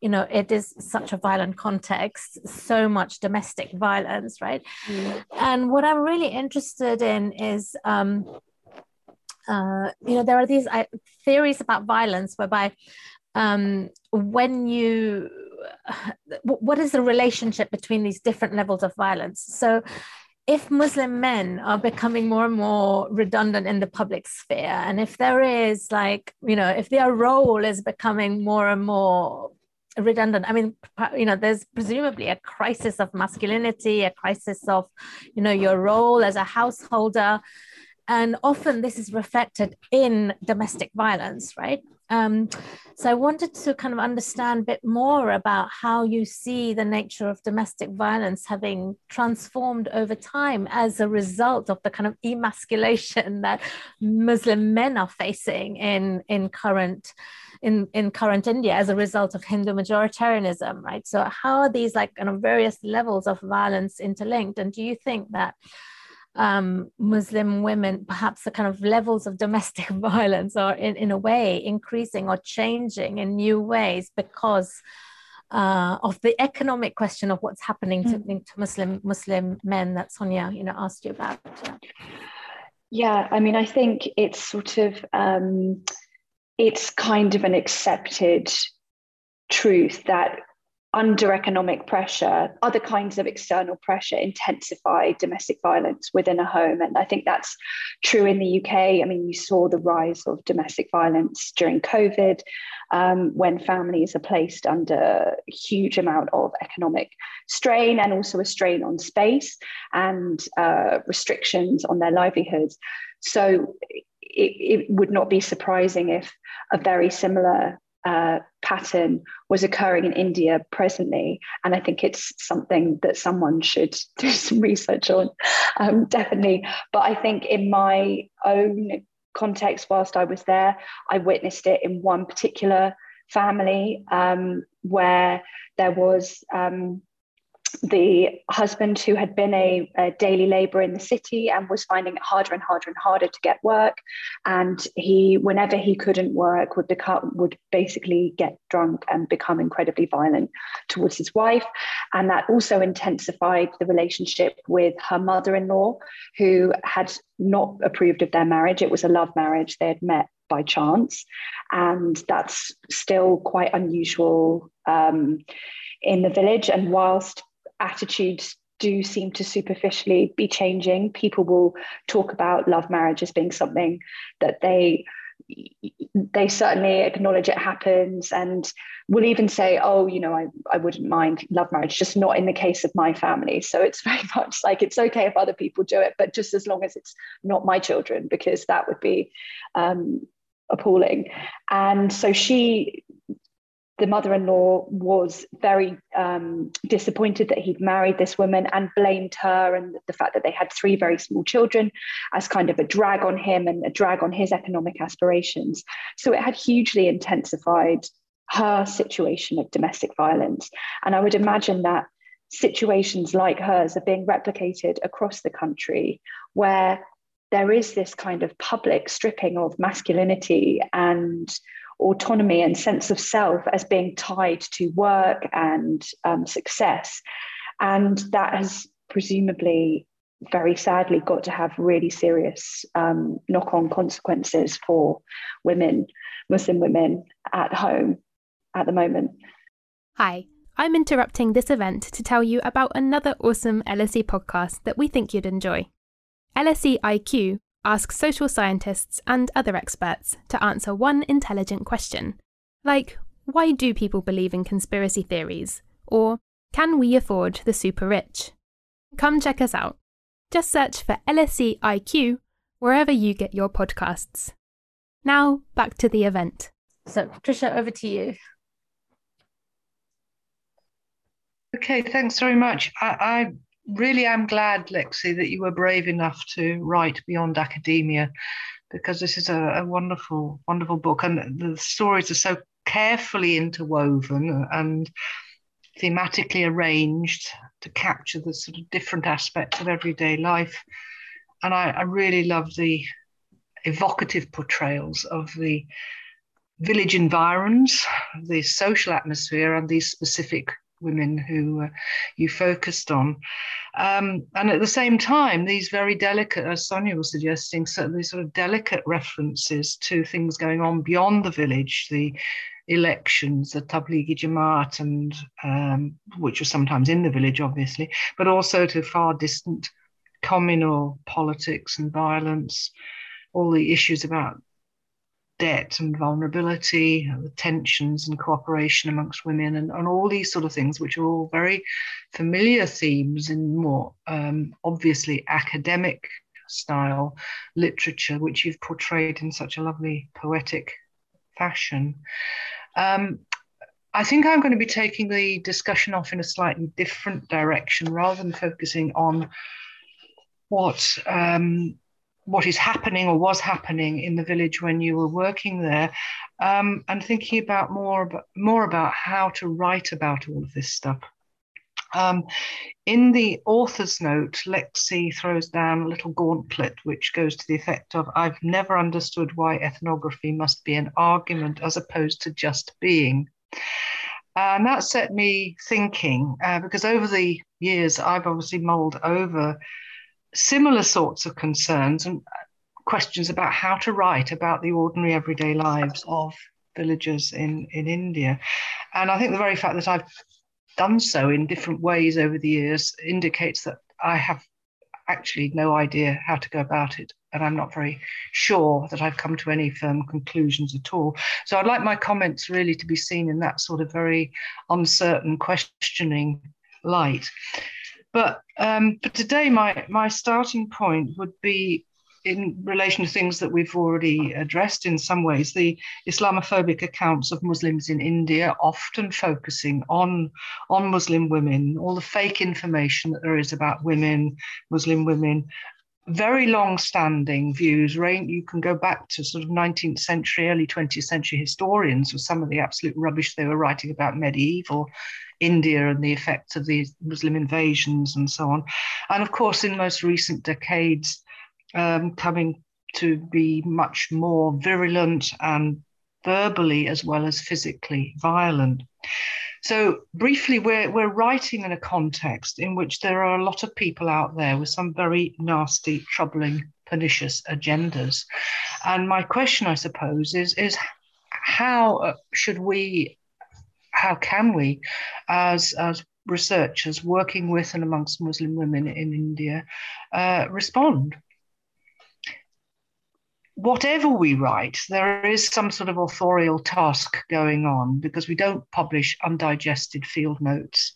you know, it is such a violent context, so much domestic violence, right? Mm. And what I'm really interested in is, um, uh, you know, there are these uh, theories about violence whereby um, when you, what is the relationship between these different levels of violence? So, if Muslim men are becoming more and more redundant in the public sphere, and if there is like, you know, if their role is becoming more and more redundant i mean you know there's presumably a crisis of masculinity a crisis of you know your role as a householder and often this is reflected in domestic violence, right? Um, so I wanted to kind of understand a bit more about how you see the nature of domestic violence having transformed over time as a result of the kind of emasculation that Muslim men are facing in in current in, in current India as a result of Hindu majoritarianism, right? So how are these like kind of various levels of violence interlinked? And do you think that um, Muslim women, perhaps the kind of levels of domestic violence are in, in a way increasing or changing in new ways because uh, of the economic question of what's happening to, mm. to Muslim Muslim men that Sonia, you know, asked you about. Yeah, yeah I mean, I think it's sort of um, it's kind of an accepted truth that under economic pressure, other kinds of external pressure intensify domestic violence within a home. And I think that's true in the UK. I mean, you saw the rise of domestic violence during COVID um, when families are placed under a huge amount of economic strain and also a strain on space and uh, restrictions on their livelihoods. So it, it would not be surprising if a very similar uh, pattern was occurring in India presently. And I think it's something that someone should do some research on, um, definitely. But I think in my own context, whilst I was there, I witnessed it in one particular family um, where there was. Um, the husband who had been a, a, daily laborer in the city and was finding it harder and harder and harder to get work. And he whenever he couldn't work would become would basically get drunk and become incredibly violent towards his wife. And that also intensified the relationship with her mother-in-law who had not approved of their marriage. It was a love marriage. They had met by chance. And that's still quite unusual um, in the village. And whilst attitudes do seem to superficially be changing. People will talk about love marriage as being something that they they certainly acknowledge it happens and will even say, oh, you know, I, I wouldn't mind love marriage, just not in the case of my family. So it's very much like it's okay if other people do it, but just as long as it's not my children, because that would be um, appalling. And so she the mother-in-law was very um, disappointed that he'd married this woman and blamed her and the fact that they had three very small children as kind of a drag on him and a drag on his economic aspirations. So it had hugely intensified her situation of domestic violence. And I would imagine that situations like hers are being replicated across the country where there is this kind of public stripping of masculinity and autonomy and sense of self as being tied to work and um, success. And that has presumably, very sadly, got to have really serious um, knock on consequences for women, Muslim women at home at the moment. Hi. I'm interrupting this event to tell you about another awesome LSE podcast that we think you'd enjoy. LSE IQ Ask social scientists and other experts to answer one intelligent question, like why do people believe in conspiracy theories? Or can we afford the super rich? Come check us out. Just search for LSE IQ wherever you get your podcasts. Now, back to the event. So, Tricia, over to you. Okay, thanks very much. I, I really am glad, Lexi, that you were brave enough to write Beyond Academia because this is a, a, wonderful, wonderful book. And the stories are so carefully interwoven and thematically arranged to capture the sort of different aspects of everyday life. And I, I really love the evocative portrayals of the village environs, the social atmosphere, and these specific women who uh, you focused on. Um, and at the same time, these very delicate, as Sonia was suggesting, so these sort of delicate references to things going on beyond the village, the elections, the Tablighi Jamaat, and um, which was sometimes in the village, obviously, but also to far distant communal politics and violence, all the issues about debt and vulnerability, the tensions and cooperation amongst women, and, and all these sort of things, which are all very familiar themes in more um, obviously academic style literature, which you've portrayed in such a lovely poetic fashion. Um, I think I'm going to be taking the discussion off in a slightly different direction rather than focusing on what um, what is happening or was happening in the village when you were working there, um, and thinking about more about, more about how to write about all of this stuff. Um, in the author's note, Lexi throws down a little gauntlet which goes to the effect of I've never understood why ethnography must be an argument as opposed to just being. And that set me thinking uh, because over the years, I've obviously mulled over similar sorts of concerns and questions about how to write about the ordinary everyday lives of villagers in, in India. And I think the very fact that I've done so in different ways over the years indicates that I have actually no idea how to go about it. And I'm not very sure that I've come to any firm conclusions at all. So I'd like my comments really to be seen in that sort of very uncertain, questioning light. But um, but today, my my starting point would be in relation to things that we've already addressed in some ways, the Islamophobic accounts of Muslims in India, often focusing on, on Muslim women, all the fake information that there is about women, Muslim women, very long standing views. You can go back to sort of 19th century, early 20th century historians with some of the absolute rubbish they were writing about medieval India and the effects of these Muslim invasions and so on. And of course, in most recent decades, um, coming to be much more virulent and verbally as well as physically violent. So, briefly, we're, we're writing in a context in which there are a lot of people out there with some very nasty, troubling, pernicious agendas. And my question, I suppose, is, is how should we how can we, as, as researchers working with and amongst Muslim women in India, uh, respond? Whatever we write, there is some sort of authorial task going on because we don't publish undigested field notes.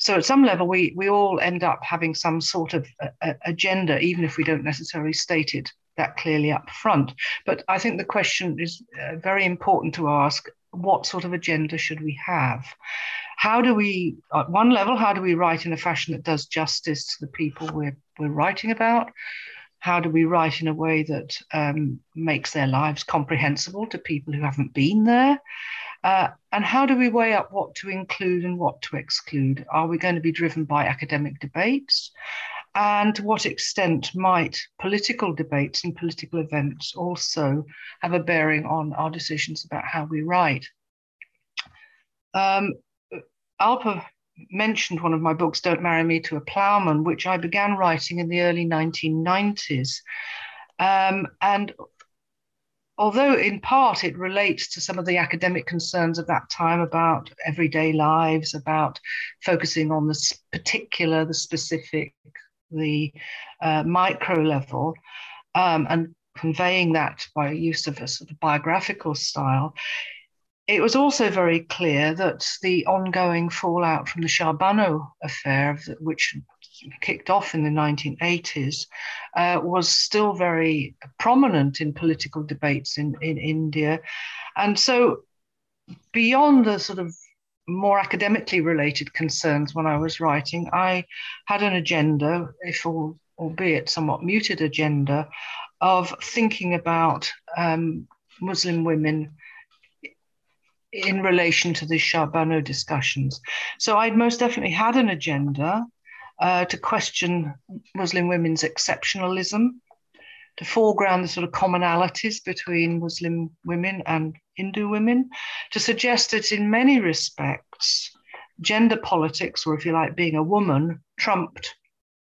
So, at some level, we, we all end up having some sort of a, a agenda, even if we don't necessarily state it that clearly up front. But I think the question is uh, very important to ask what sort of agenda should we have? How do we, at one level, how do we write in a fashion that does justice to the people we're, we're writing about? How do we write in a way that um, makes their lives comprehensible to people who haven't been there? Uh, and how do we weigh up what to include and what to exclude? Are we going to be driven by academic debates? And to what extent might political debates and political events also have a bearing on our decisions about how we write? Um, Alpa mentioned one of my books, Don't Marry Me to a Ploughman, which I began writing in the early 1990s. Um, and although in part it relates to some of the academic concerns of that time about everyday lives, about focusing on the particular, the specific, the uh, micro level um, and conveying that by use of a sort of biographical style, it was also very clear that the ongoing fallout from the Bano affair, which kicked off in the 1980s, uh, was still very prominent in political debates in, in India. And so, beyond the sort of more academically related concerns when I was writing, I had an agenda, if all, albeit somewhat muted agenda, of thinking about um, Muslim women in relation to the Shah Bano discussions. So I'd most definitely had an agenda uh, to question Muslim women's exceptionalism, to foreground the sort of commonalities between Muslim women and Hindu women, to suggest that in many respects, gender politics, or if you like, being a woman, trumped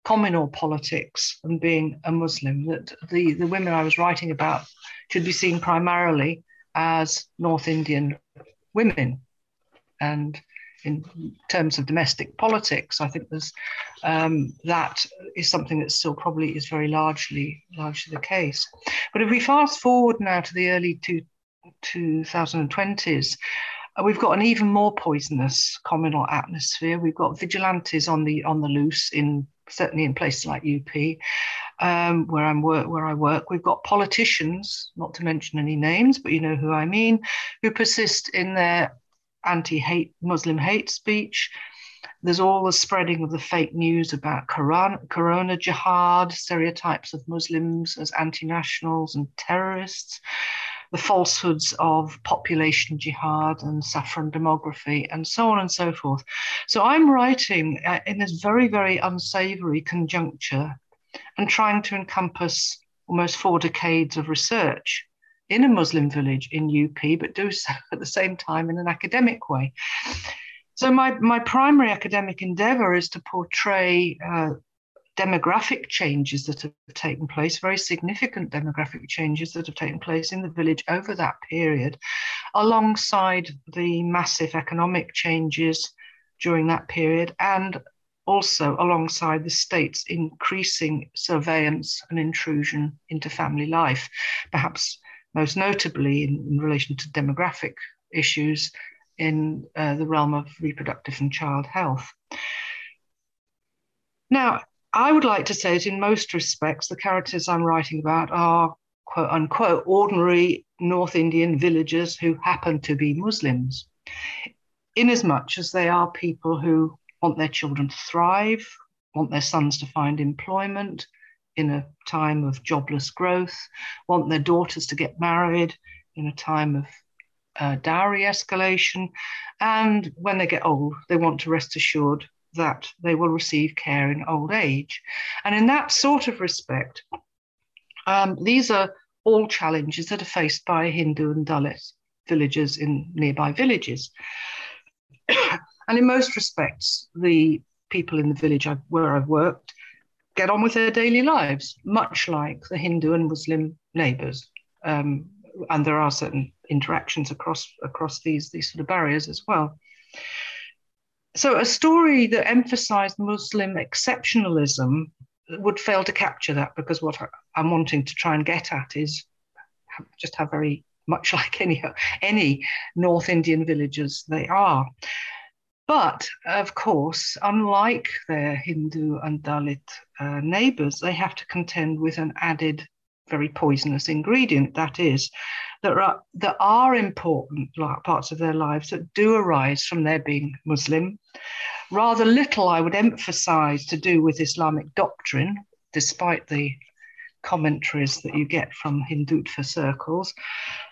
communal politics and being a Muslim, that the, the women I was writing about should be seen primarily as North Indian women. And in terms of domestic politics, I think there's um, that is something that still probably is very largely largely the case. But if we fast forward now to the early two, 2020s, uh, we've got an even more poisonous communal atmosphere. We've got vigilantes on the on the loose in certainly in places like UP, um, where I'm work where I work. We've got politicians, not to mention any names, but you know who I mean, who persist in their anti-hate Muslim hate speech. There's all the spreading of the fake news about corona, corona jihad, stereotypes of Muslims as anti-nationals and terrorists the falsehoods of population jihad and saffron demography, and so on and so forth. So I'm writing uh, in this very, very unsavory conjuncture and trying to encompass almost four decades of research in a Muslim village in UP, but do so at the same time in an academic way. So my, my primary academic endeavor is to portray uh, demographic changes that have taken place, very significant demographic changes that have taken place in the village over that period, alongside the massive economic changes during that period, and also alongside the state's increasing surveillance and intrusion into family life, perhaps most notably in, in relation to demographic issues in uh, the realm of reproductive and child health. Now, I would like to say that in most respects, the characters I'm writing about are quote unquote ordinary North Indian villagers who happen to be Muslims, inasmuch as they are people who want their children to thrive, want their sons to find employment in a time of jobless growth, want their daughters to get married in a time of uh, dowry escalation, and when they get old, they want to rest assured that they will receive care in old age. And in that sort of respect, um, these are all challenges that are faced by Hindu and Dalit villagers in nearby villages. and in most respects, the people in the village I've, where I've worked get on with their daily lives, much like the Hindu and Muslim neighbors. Um, and there are certain interactions across across these these sort of barriers as well so a story that emphasized Muslim exceptionalism would fail to capture that because what I'm wanting to try and get at is just how very much like any any North Indian villages they are. But of course, unlike their Hindu and Dalit uh, neighbors, they have to contend with an added, very poisonous ingredient. That is, there are, that are important parts of their lives that do arise from their being Muslim. Rather little, I would emphasize, to do with Islamic doctrine, despite the commentaries that you get from Hindutva circles,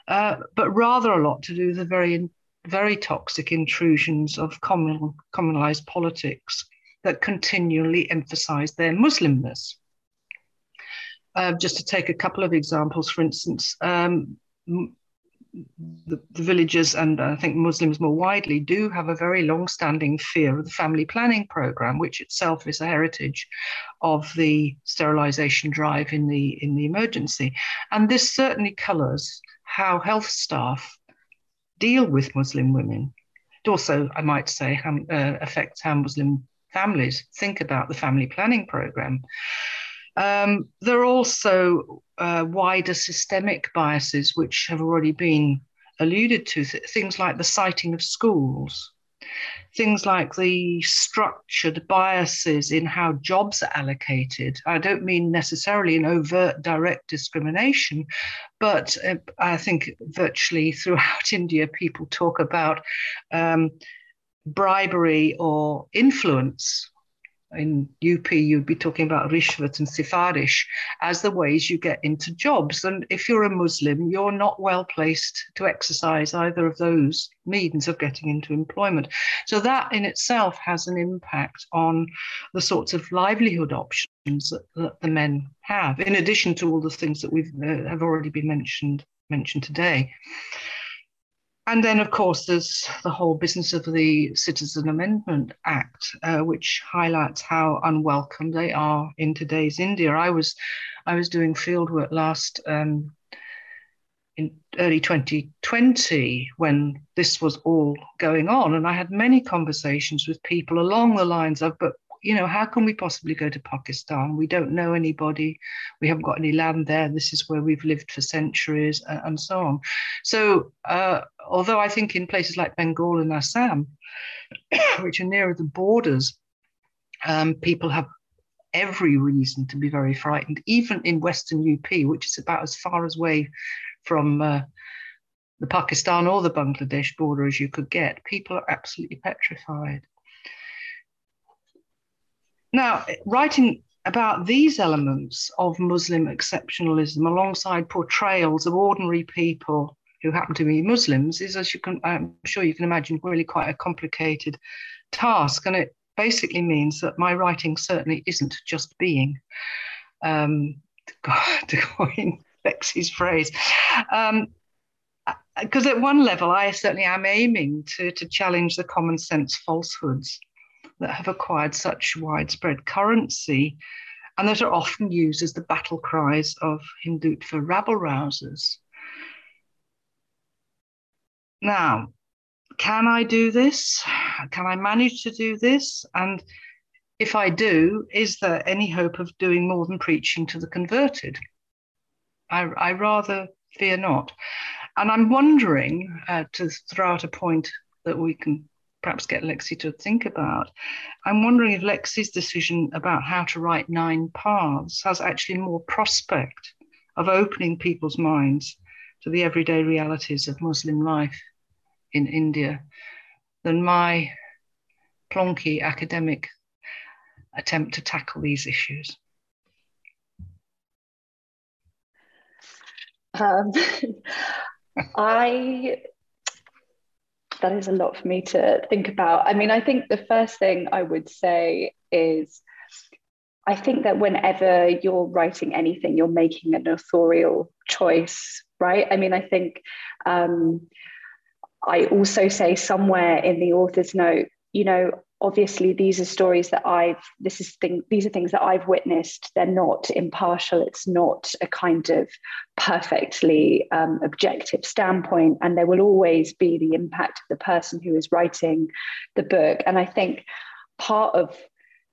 uh, but rather a lot to do with the very, very toxic intrusions of communal, communalized politics that continually emphasize their Muslimness. Uh, just to take a couple of examples, for instance, um, the, the, villagers and I think Muslims more widely do have a very long-standing fear of the family planning program, which itself is a heritage of the sterilization drive in the in the emergency, and this certainly colours how health staff deal with Muslim women. It also, I might say, uh, affects how Muslim families think about the family planning program. Um, there are also uh, wider systemic biases which have already been alluded to, th- things like the citing of schools, things like the structured biases in how jobs are allocated. I don't mean necessarily an overt direct discrimination, but uh, I think virtually throughout India, people talk about um, bribery or influence in UP, you'd be talking about rishwat and sifarish as the ways you get into jobs. And if you're a Muslim, you're not well placed to exercise either of those means of getting into employment. So that in itself has an impact on the sorts of livelihood options that, that the men have, in addition to all the things that we've uh, have already been mentioned mentioned today. And then, of course, there's the whole business of the Citizen Amendment Act, uh, which highlights how unwelcome they are in today's India. I was, I was doing fieldwork last um, in early 2020 when this was all going on, and I had many conversations with people along the lines of, "But you know, how can we possibly go to Pakistan? We don't know anybody. We haven't got any land there. This is where we've lived for centuries, and, and so on. So, uh, although I think in places like Bengal and Assam, which are nearer the borders, um, people have every reason to be very frightened, even in Western UP, which is about as far away from uh, the Pakistan or the Bangladesh border as you could get. People are absolutely petrified. Now, writing about these elements of Muslim exceptionalism alongside portrayals of ordinary people who happen to be Muslims is, as you can, I'm sure you can imagine, really quite a complicated task. And it basically means that my writing certainly isn't just being, um, to coin Lexi's phrase. um, Because um, at one level, I certainly am aiming to, to challenge the common sense falsehoods that have acquired such widespread currency and that are often used as the battle cries of Hindutva rabble rousers. Now, can I do this? Can I manage to do this? And if I do, is there any hope of doing more than preaching to the converted? I, I rather fear not. And I'm wondering, uh, to throw out a point that we can perhaps get Lexi to think about. I'm wondering if Lexi's decision about how to write Nine Paths has actually more prospect of opening people's minds to the everyday realities of Muslim life in India than my plonky academic attempt to tackle these issues. Um, I that is a lot for me to think about. I mean, I think the first thing I would say is I think that whenever you're writing anything, you're making an authorial choice, right? I mean, I think um, I also say somewhere in the author's note, you know, obviously these are stories that i've this is thing these are things that i've witnessed. They're not impartial. It's not a kind of perfectly um, objective standpoint and there will always be the impact of the person who is writing the book. And i think part of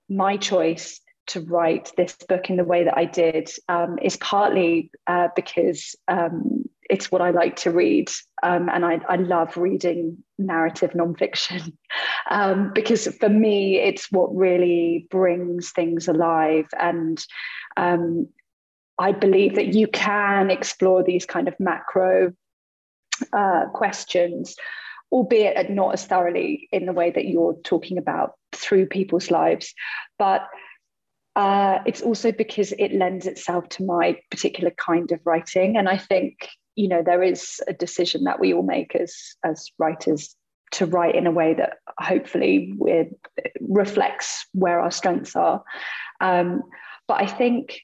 my choice to write this book in the way that i did um, is partly uh, because um, it's what I like to read. Um, and I, I, love reading narrative nonfiction um, because for me, it's what really brings things alive. And um, I believe that you can explore these kind of macro uh, questions, albeit not as thoroughly in the way that you're talking about through people's lives. But uh, it's also because it lends itself to my particular kind of writing. And I think you know there is a decision that we all make as as writers to write in a way that hopefully reflects where our strengths are. Um, but i think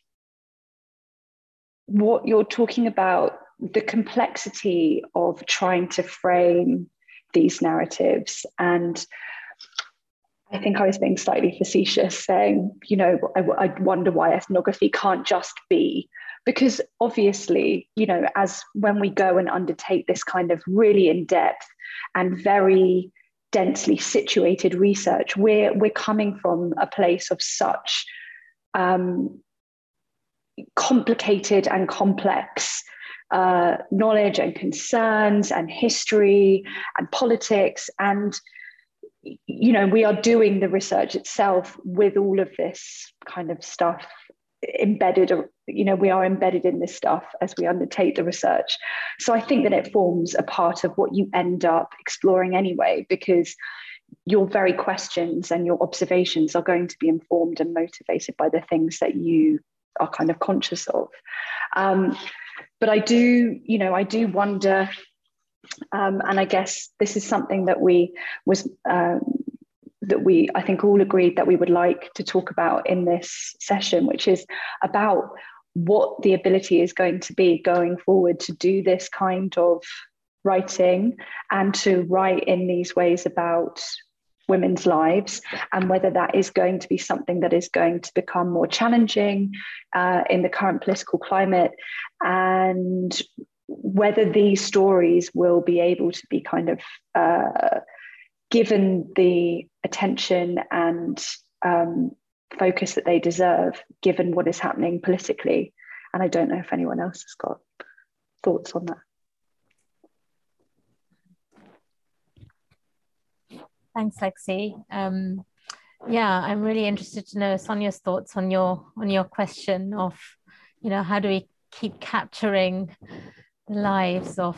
what you're talking about the complexity of trying to frame these narratives and I think I was being slightly facetious, saying, you know, I, I, wonder why ethnography can't just be because obviously you know as when we go and undertake this kind of really in-depth and very densely situated research we're we're coming from a place of such um, complicated and complex uh, knowledge and concerns and history and politics. And you know we are doing the research itself with all of this kind of stuff embedded you know we are embedded in this stuff as we undertake the research. So i think that it forms a part of what you end up exploring anyway because your very questions and your observations are going to be informed and motivated by the things that you are kind of conscious of. Um, but i do you know i do wonder um, and i guess this is something that we was um, that we i think all agreed that we would like to talk about in this session which is about what the ability is going to be going forward to do this kind of writing and to write in these ways about women's lives and whether that is going to be something that is going to become more challenging uh, in the current political climate and whether these stories will be able to be kind of uh, given the attention and um, focus that they deserve given what is happening politically and i don't know if anyone else has got thoughts on that Thanks, Lexi. Um, yeah, I'm really interested to know Sonia's thoughts on your on your question of, you know, how do we keep capturing the lives of,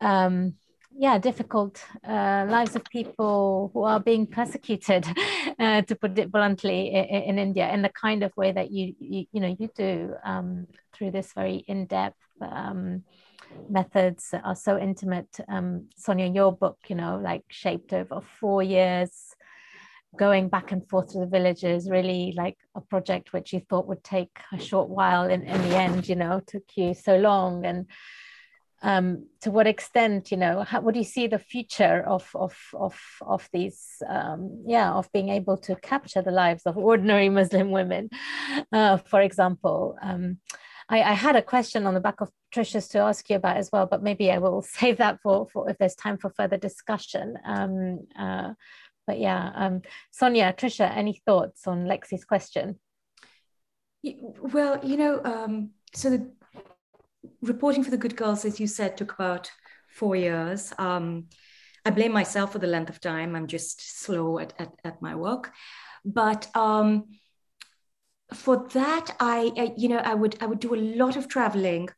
um, yeah, difficult uh, lives of people who are being persecuted, uh, to put it bluntly, in, in, India, in the kind of way that you you, you know you do um, through this very in depth. Um, methods that are so intimate. Um, Sonia, your book, you know, like shaped over four years, going back and forth to the villages, really like a project which you thought would take a short while. In, in the end, you know, took you so long. And um, to what extent, you know, how, what do you see the future of of of of these, um, yeah, of being able to capture the lives of ordinary Muslim women, uh, for example. Um, I, I, had a question on the back of Tricia's to ask you about as well, but maybe I will save that for, for if there's time for further discussion. Um, uh, but yeah, um, Sonia, Tricia, any thoughts on Lexi's question? Well, you know, um, so the reporting for the Good Girls, as you said, took about four years. Um, I blame myself for the length of time. I'm just slow at, at, at my work. But um, for that, I, I, you know, I would I would do a lot of traveling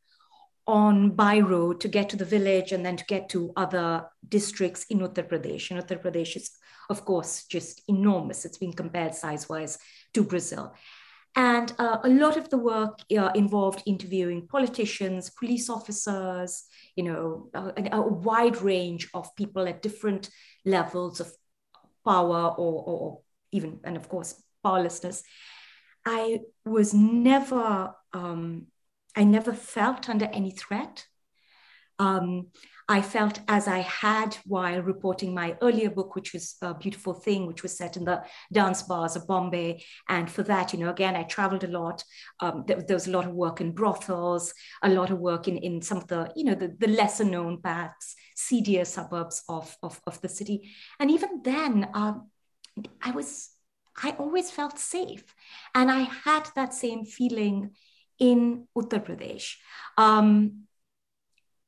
on by road to get to the village and then to get to other districts in Uttar Pradesh. And Uttar Pradesh is, of course, just enormous. It's been compared size-wise to Brazil. And uh, a lot of the work uh, involved interviewing politicians, police officers, you know, a, a, wide range of people at different levels of power or, or even, and of course, powerlessness. I was never, um, I never felt under any threat. Um, I felt as I had while reporting my earlier book, which was a beautiful thing, which was set in the dance bars of Bombay. And for that, you know, again, I traveled a lot. Um, there, there, was a lot of work in brothels, a lot of work in, in some of the, you know, the, the lesser known perhaps seedier suburbs of, of, of the city. And even then, um, I was I always felt safe. And I had that same feeling in Uttar Pradesh. Um,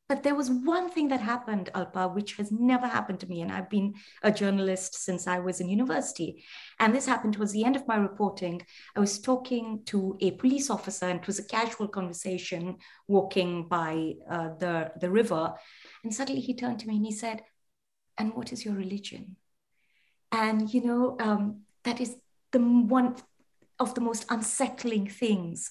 but there was one thing that happened, Alpa, which has never happened to me. And I've been a journalist since I was in university. And this happened towards the end of my reporting. I was talking to a police officer, and it was a casual conversation walking by uh, the, the river. And suddenly he turned to me and he said, And what is your religion? And, you know, um, that is the one of the most unsettling things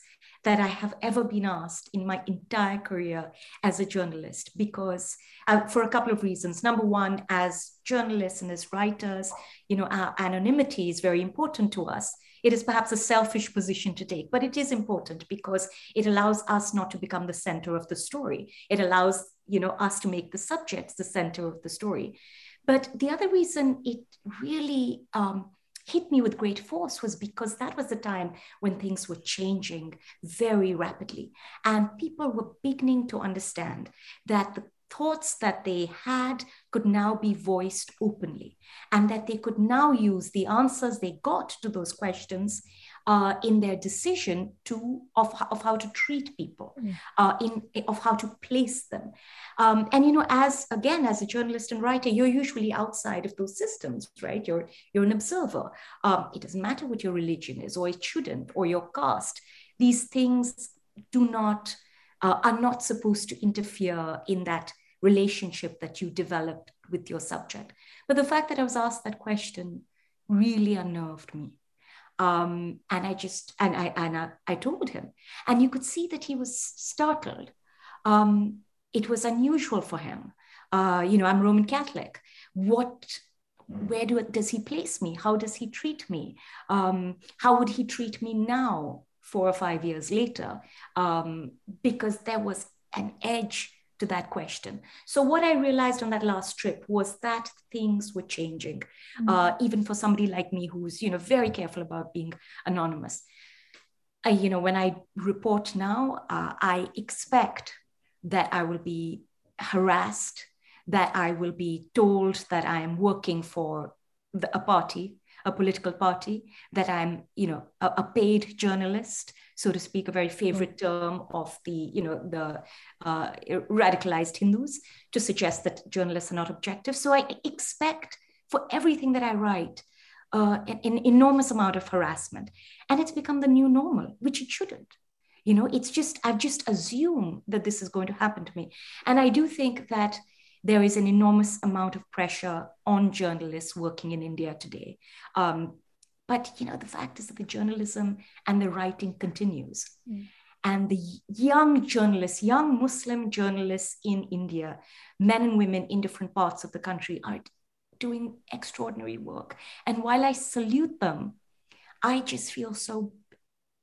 that I have ever been asked in my entire career as a journalist, because uh, for a couple of reasons. Number one, as journalists and as writers, you know, our anonymity is very important to us. It is perhaps a selfish position to take, but it is important because it allows us not to become the center of the story. It allows, you know, us to make the subjects the center of the story. But the other reason it really um, hit me with great force was because that was the time when things were changing very rapidly. And people were beginning to understand that the thoughts that they had could now be voiced openly and that they could now use the answers they got to those questions uh, in their decision to of, of how to treat people, mm. uh, in of how to place them. Um, and you know, as again, as a journalist and writer, you're usually outside of those systems, right? You're you're an observer. Um, it doesn't matter what your religion is, or it shouldn't, or your caste. These things do not uh, are not supposed to interfere in that relationship that you develop with your subject. But the fact that I was asked that question really unnerved me. Um, and I just and I and I, I, told him, and you could see that he was startled. Um, it was unusual for him. Uh, you know, I'm Roman Catholic. What, where do does he place me? How does he treat me? Um, how would he treat me now, four or five years later? Um, because there was an edge to that question. So what I realized on that last trip was that things were changing, mm-hmm. uh, even for somebody like me who's you know very careful about being anonymous. I, you know, when I report now, uh, I expect that I will be harassed, that I will be told that I am working for the, a party, a political party, that I'm, you know, a, a paid journalist, so to speak, a very favorite mm. term of the, you know, the uh, radicalized Hindus to suggest that journalists are not objective. So I expect for everything that I write uh, an, an enormous amount of harassment, and it's become the new normal, which it shouldn't. You know, it's just I've just assumed that this is going to happen to me, and I do think that there is an enormous amount of pressure on journalists working in India today. Um, but you know, the fact is that the journalism and the writing continues. Mm. And the young journalists, young Muslim journalists in India, men and women in different parts of the country are doing extraordinary work. And while I salute them, I just feel so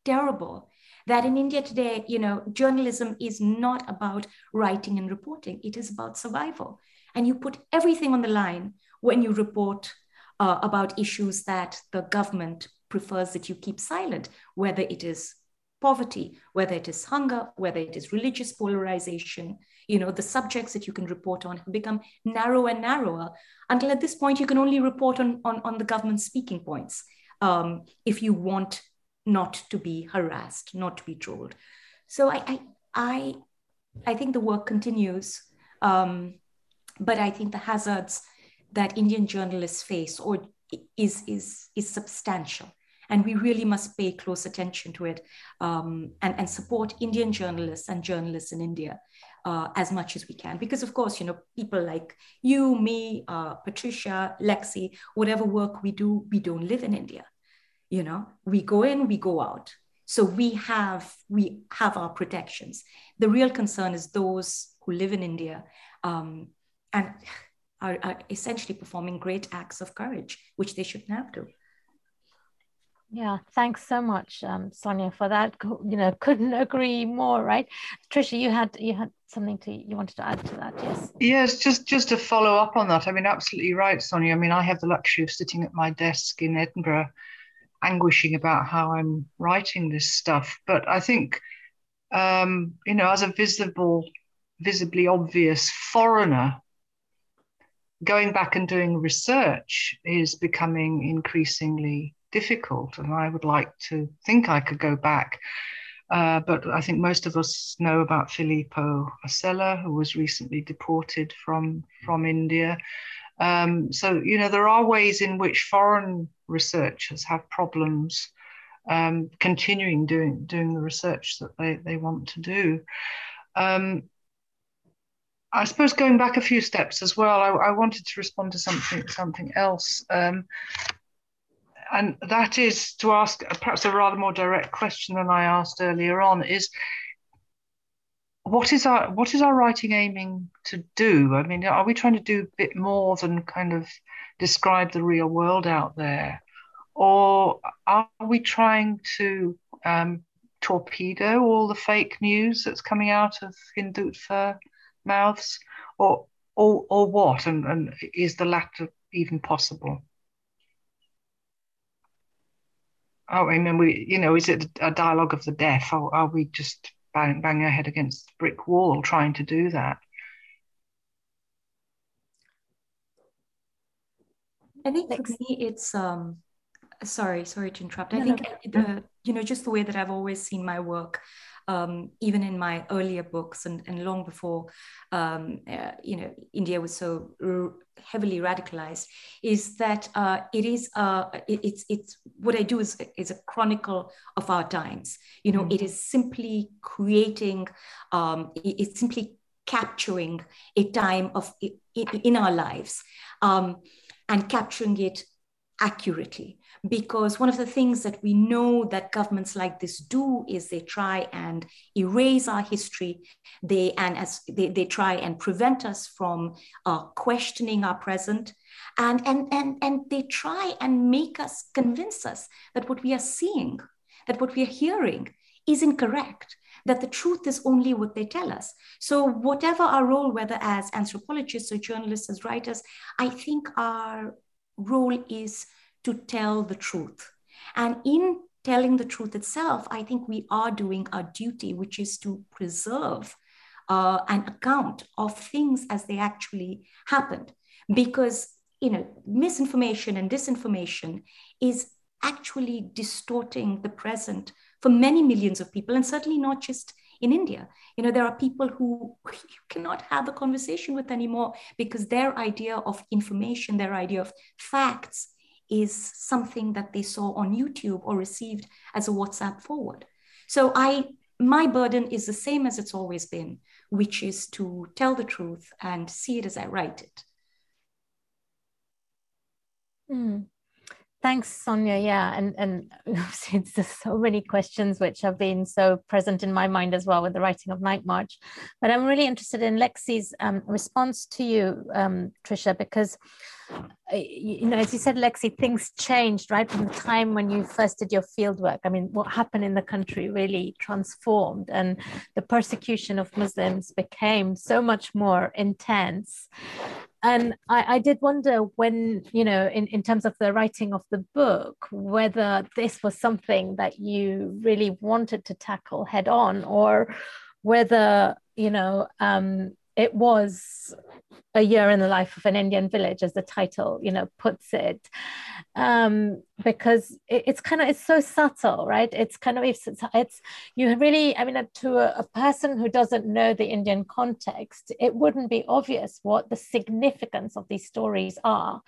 terrible that in India today, you know, journalism is not about writing and reporting, it is about survival. And you put everything on the line when you report uh, about issues that the government prefers that you keep silent, whether it is poverty, whether it is hunger, whether it is religious polarization. You know, the subjects that you can report on have become narrower and narrower until at this point you can only report on, on, on the government speaking points um, if you want not to be harassed, not to be trolled. So I, I, I, I think the work continues, um, but I think the hazards that Indian journalists face or is, is, is substantial. And we really must pay close attention to it um, and, and support Indian journalists and journalists in India uh, as much as we can. Because, of course, you know, people like you, me, uh, Patricia, Lexi, whatever work we do, we don't live in India. You know, we go in, we go out. So we have we have our protections. The real concern is those who live in India um, and are, are essentially performing great acts of courage, which they shouldn't have to. Yeah, thanks so much, um, Sonia, for that. You know, couldn't agree more. Right, Tricia, you had you had something to you wanted to add to that. Yes. Yes, just just to follow up on that. I mean, absolutely right, Sonia. I mean, I have the luxury of sitting at my desk in Edinburgh, anguishing about how I'm writing this stuff. But I think, um, you know, as a visible, visibly obvious foreigner going back and doing research is becoming increasingly difficult. And I would like to think I could go back. Uh, but I think most of us know about Filippo Osella, who was recently deported from, from India. Um, so, you know, there are ways in which foreign researchers have problems um, continuing doing, doing the research that they, they want to do. Um, I suppose going back a few steps as well, I, I wanted to respond to something something else, um, and that is to ask perhaps a rather more direct question than I asked earlier on. Is what is our what is our writing aiming to do? I mean, are we trying to do a bit more than kind of describe the real world out there, or are we trying to um, torpedo all the fake news that's coming out of Hindutva? Mouths, or or or what? And and is the latter even possible? Oh, I mean, we you know, is it a dialogue of the deaf, or are we just bang, banging our head against the brick wall trying to do that? I think for me, it's um, sorry, sorry to interrupt. I think the, you know just the way that I've always seen my work um, even in my earlier books and, and long before um, uh, you know India was so r- heavily radicalized, is that uh, it is uh, it, it's it's what I do is is a chronicle of our times. You know, mm-hmm. it is simply creating, um, it, it's simply capturing a time of in, in our lives um, and capturing it accurately because one of the things that we know that governments like this do is they try and erase our history. They and as they, they try and prevent us from uh, questioning our present. And, and and and they try and make us convince us that what we are seeing that what we are hearing is incorrect that the truth is only what they tell us. So whatever our role whether as anthropologists or journalists as writers i think our role is to tell the truth. And in telling the truth itself, I think we are doing our duty, which is to preserve uh, an account of things as they actually happened. Because you know, misinformation and disinformation is actually distorting the present for many millions of people, and certainly not just in India. You know, there are people who you cannot have a conversation with anymore because their idea of information, their idea of facts is something that they saw on YouTube or received as a WhatsApp forward. So I my burden is the same as it's always been, which is to tell the truth and see it as I write it. Mm. Thanks, Sonia. Yeah, and and since there's so many questions which have been so present in my mind as well with the writing of Night March, but I'm really interested in Lexi's um, response to you, um, Tricia, because uh, you know, as you said, Lexi, things changed right from the time when you first did your field work. I mean, what happened in the country really transformed, and the persecution of Muslims became so much more intense and I, I, did wonder when you know in, in terms of the writing of the book whether this was something that you really wanted to tackle head on or whether you know um, it was a year in the life of an Indian village, as the title, you know, puts it, um, because it, it's kind of it's so subtle, right? It's kind of it's, it's you really, I mean, to a, a, person who doesn't know the Indian context, it wouldn't be obvious what the significance of these stories are.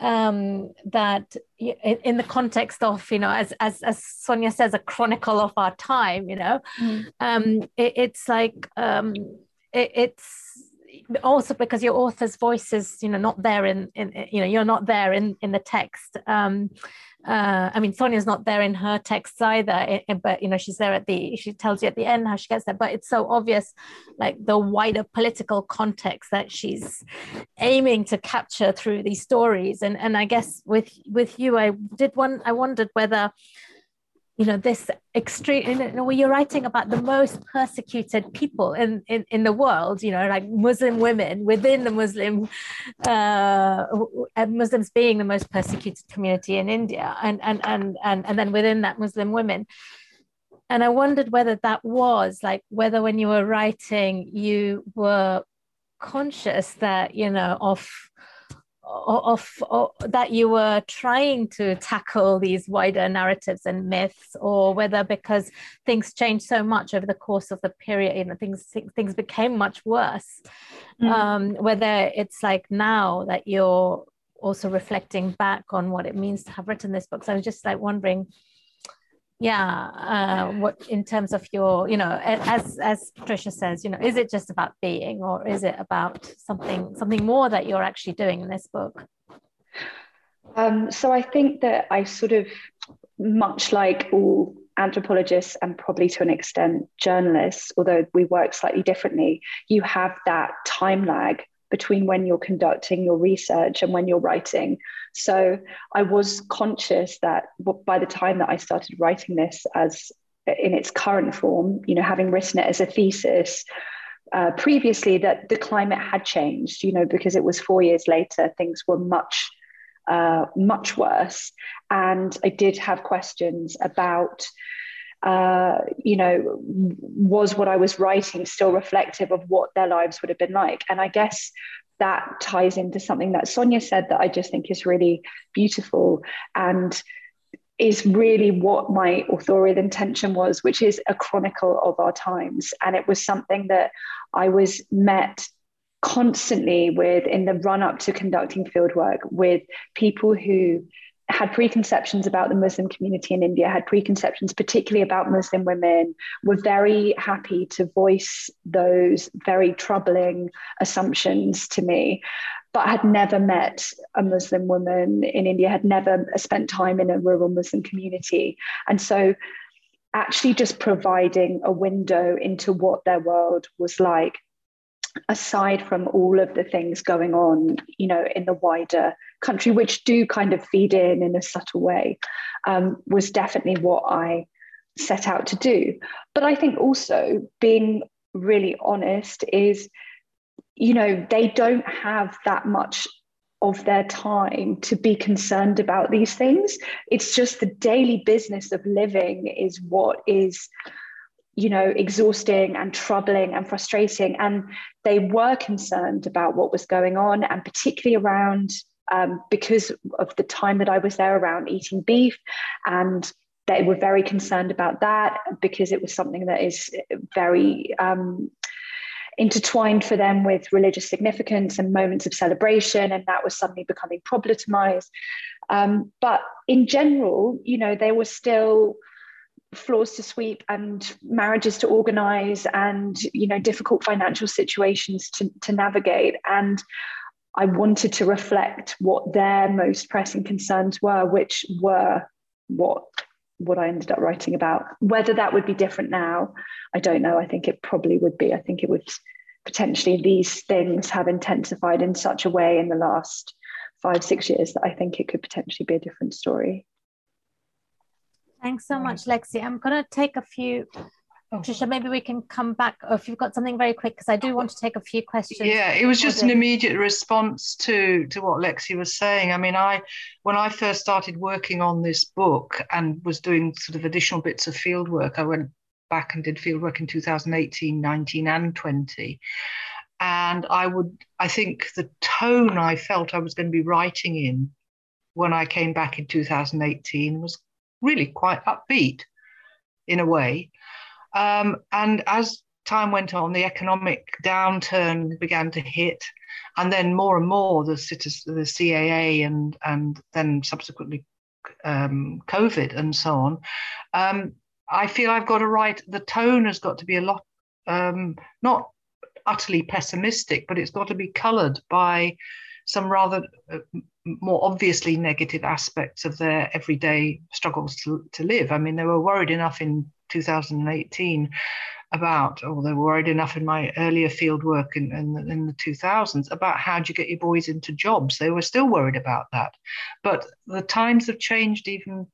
Um, that in, in, the context of, you know, as as as Sonia says, a chronicle of our time, you know, mm. um, it, it's like um, it, it's also because your author's voice is you know not there in, in you know you're not there in in the text um uh, I mean, Sonia's not there in her texts either, but you know, she's there at the. She tells you at the end how she gets there, but it's so obvious, like the wider political context that she's aiming to capture through these stories. And and I guess with with you, I did one. I wondered whether you know this extreme you know you're writing about the most persecuted people in, in in the world you know like muslim women within the muslim uh muslims being the most persecuted community in india and and and and, and then within that muslim women. And i wondered whether that was like whether when you were writing you were conscious that you know of of, of, that you were trying to tackle these wider narratives and myths or whether because things changed so much over the course of the period you know things things became much worse mm. um, whether it's like now that you're also reflecting back on what it means to have written this book so i was just like wondering yeah uh, what in terms of your you know as as patricia says you know is it just about being or is it about something something more that you're actually doing in this book? Um, so i think that i sort of much like all anthropologists and probably to an extent journalists although we work slightly differently you have that time lag between when you're conducting your research and when you're writing. So I was conscious that by the time that I started writing this as in its current form, you know, having written it as a thesis, uh, previously that the climate had changed, you know, because it was four years later, things were much, uh, much worse. And I did have questions about uh, you know, was what I was writing still reflective of what their lives would have been like? And I guess that ties into something that Sonia said that I just think is really beautiful. And is really what my authorial intention was, which is a chronicle of our times. And it was something that I was met constantly with in the run up to conducting fieldwork with people who had preconceptions about the Muslim community in India, had preconceptions, particularly about Muslim women, were very happy to voice those very troubling assumptions to me, but had never met a Muslim woman in India, had never spent time in a rural Muslim community. And so, actually, just providing a window into what their world was like aside from all of the things going on, you know, in the wider country, which do kind of feed in in a subtle way, um, was definitely what I set out to do. But I think also being really honest is, you know, they don't have that much of their time to be concerned about these things. It's just the daily business of living is what is you know, exhausting and troubling and frustrating. And they were concerned about what was going on, and particularly around um, because of the time that I was there around eating beef. And they were very concerned about that because it was something that is very um, intertwined for them with religious significance and moments of celebration. And that was suddenly becoming problematized. Um, but in general, you know, they were still floors to sweep and marriages to organize and you know difficult financial situations to, to navigate. And i wanted to reflect what their most pressing concerns were which were what what i ended up writing about. Whether that would be different now i don't know. I think it probably would be. I think it would potentially these things have intensified in such a way in the last five six years that i think it could potentially be a different story Thanks so much, Lexi. I'm going to take a few. Oh. Tricia, maybe we can come back or if you've got something very quick, because I do want to take a few questions. Yeah, it was just an immediate response to to what Lexi was saying. I mean, I when I first started working on this book and was doing sort of additional bits of field work, I went back and did field work in 2018, 19, and 20. And I would, I think the tone I felt I was going to be writing in when I came back in 2018 was really quite upbeat in a way. Um, and as time went on, the economic downturn began to hit, and then more and more the, the CAA and and then subsequently um, COVID and so on. Um, I feel I've got to write. The tone has got to be a lot um, not utterly pessimistic, but it's got to be coloured by some rather uh, more obviously negative aspects of their everyday struggles to, to live. I mean, they were worried enough in 2018 about, or they were worried enough in my earlier field work in, in, in the 2000s about how do you get your boys into jobs. They were still worried about that. But the times have changed even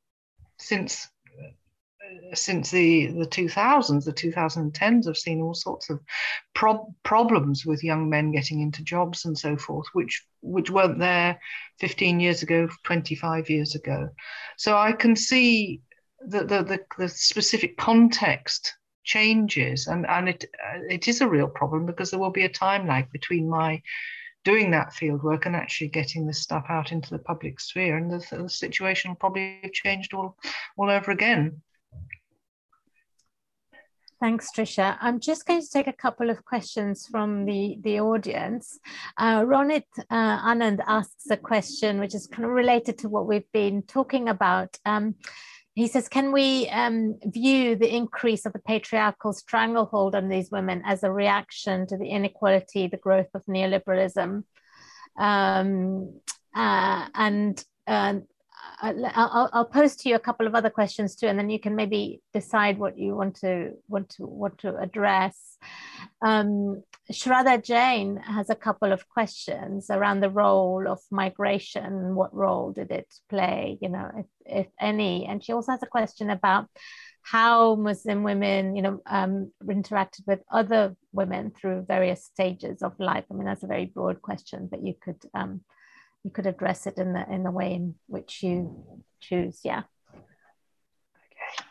since since the, the 2000s, the 2010s, have seen all sorts of prob- problems with young men getting into jobs and so forth, which which weren't there 15 years ago, 25 years ago. So I can see that the, the, the specific context changes, and and it it is a real problem because there will be a time lag between my doing that field work and actually getting this stuff out into the public sphere and the, the situation will probably have changed all all over again Thanks, Tricia. I'm just going to take a couple of questions from the, the audience. Uh, Ronit uh, Anand asks a question which is kind of related to what we've been talking about. Um, he says, can we um, view the increase of the patriarchal stranglehold on these women as a reaction to the inequality, the growth of neoliberalism? Um, uh, and uh, I'll, I'll post to you a couple of other questions too, and then you can maybe decide what you want to want to want to address. Um, Shraddha Jain has a couple of questions around the role of migration. What role did it play? You know, if, if any. And she also has a question about how Muslim women, you know, um, interacted with other women through various stages of life. I mean, that's a very broad question, but you could um, you could address it in the in the way in which you choose. Yeah. Okay.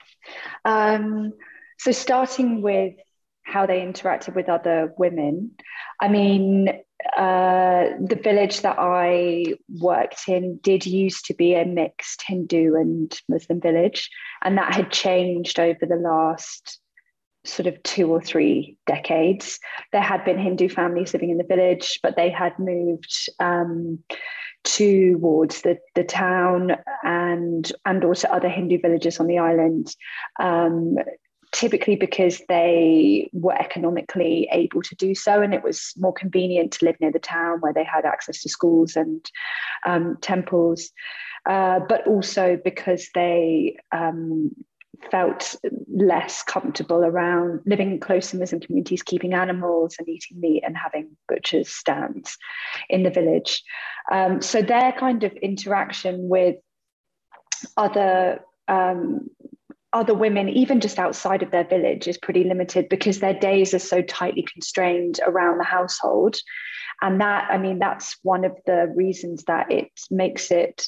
Um, so starting with how they interacted with other women, I mean, uh, the village that I worked in did used to be a mixed Hindu and Muslim village, and that had changed over the last sort of two or three decades. There had been Hindu families living in the village, but they had moved um, towards the, the town and and also other Hindu villages on the island. Um, typically because they were economically able to do so and it was more convenient to live near the town where they had access to schools and um, temples uh, but also because they um, felt less comfortable around living close to Muslim communities, keeping animals and eating meat and having butchers' stands in the village. Um, so their kind of interaction with other um, other women, even just outside of their village, is pretty limited because their days are so tightly constrained around the household. And that, I mean, that's one of the reasons that it makes it,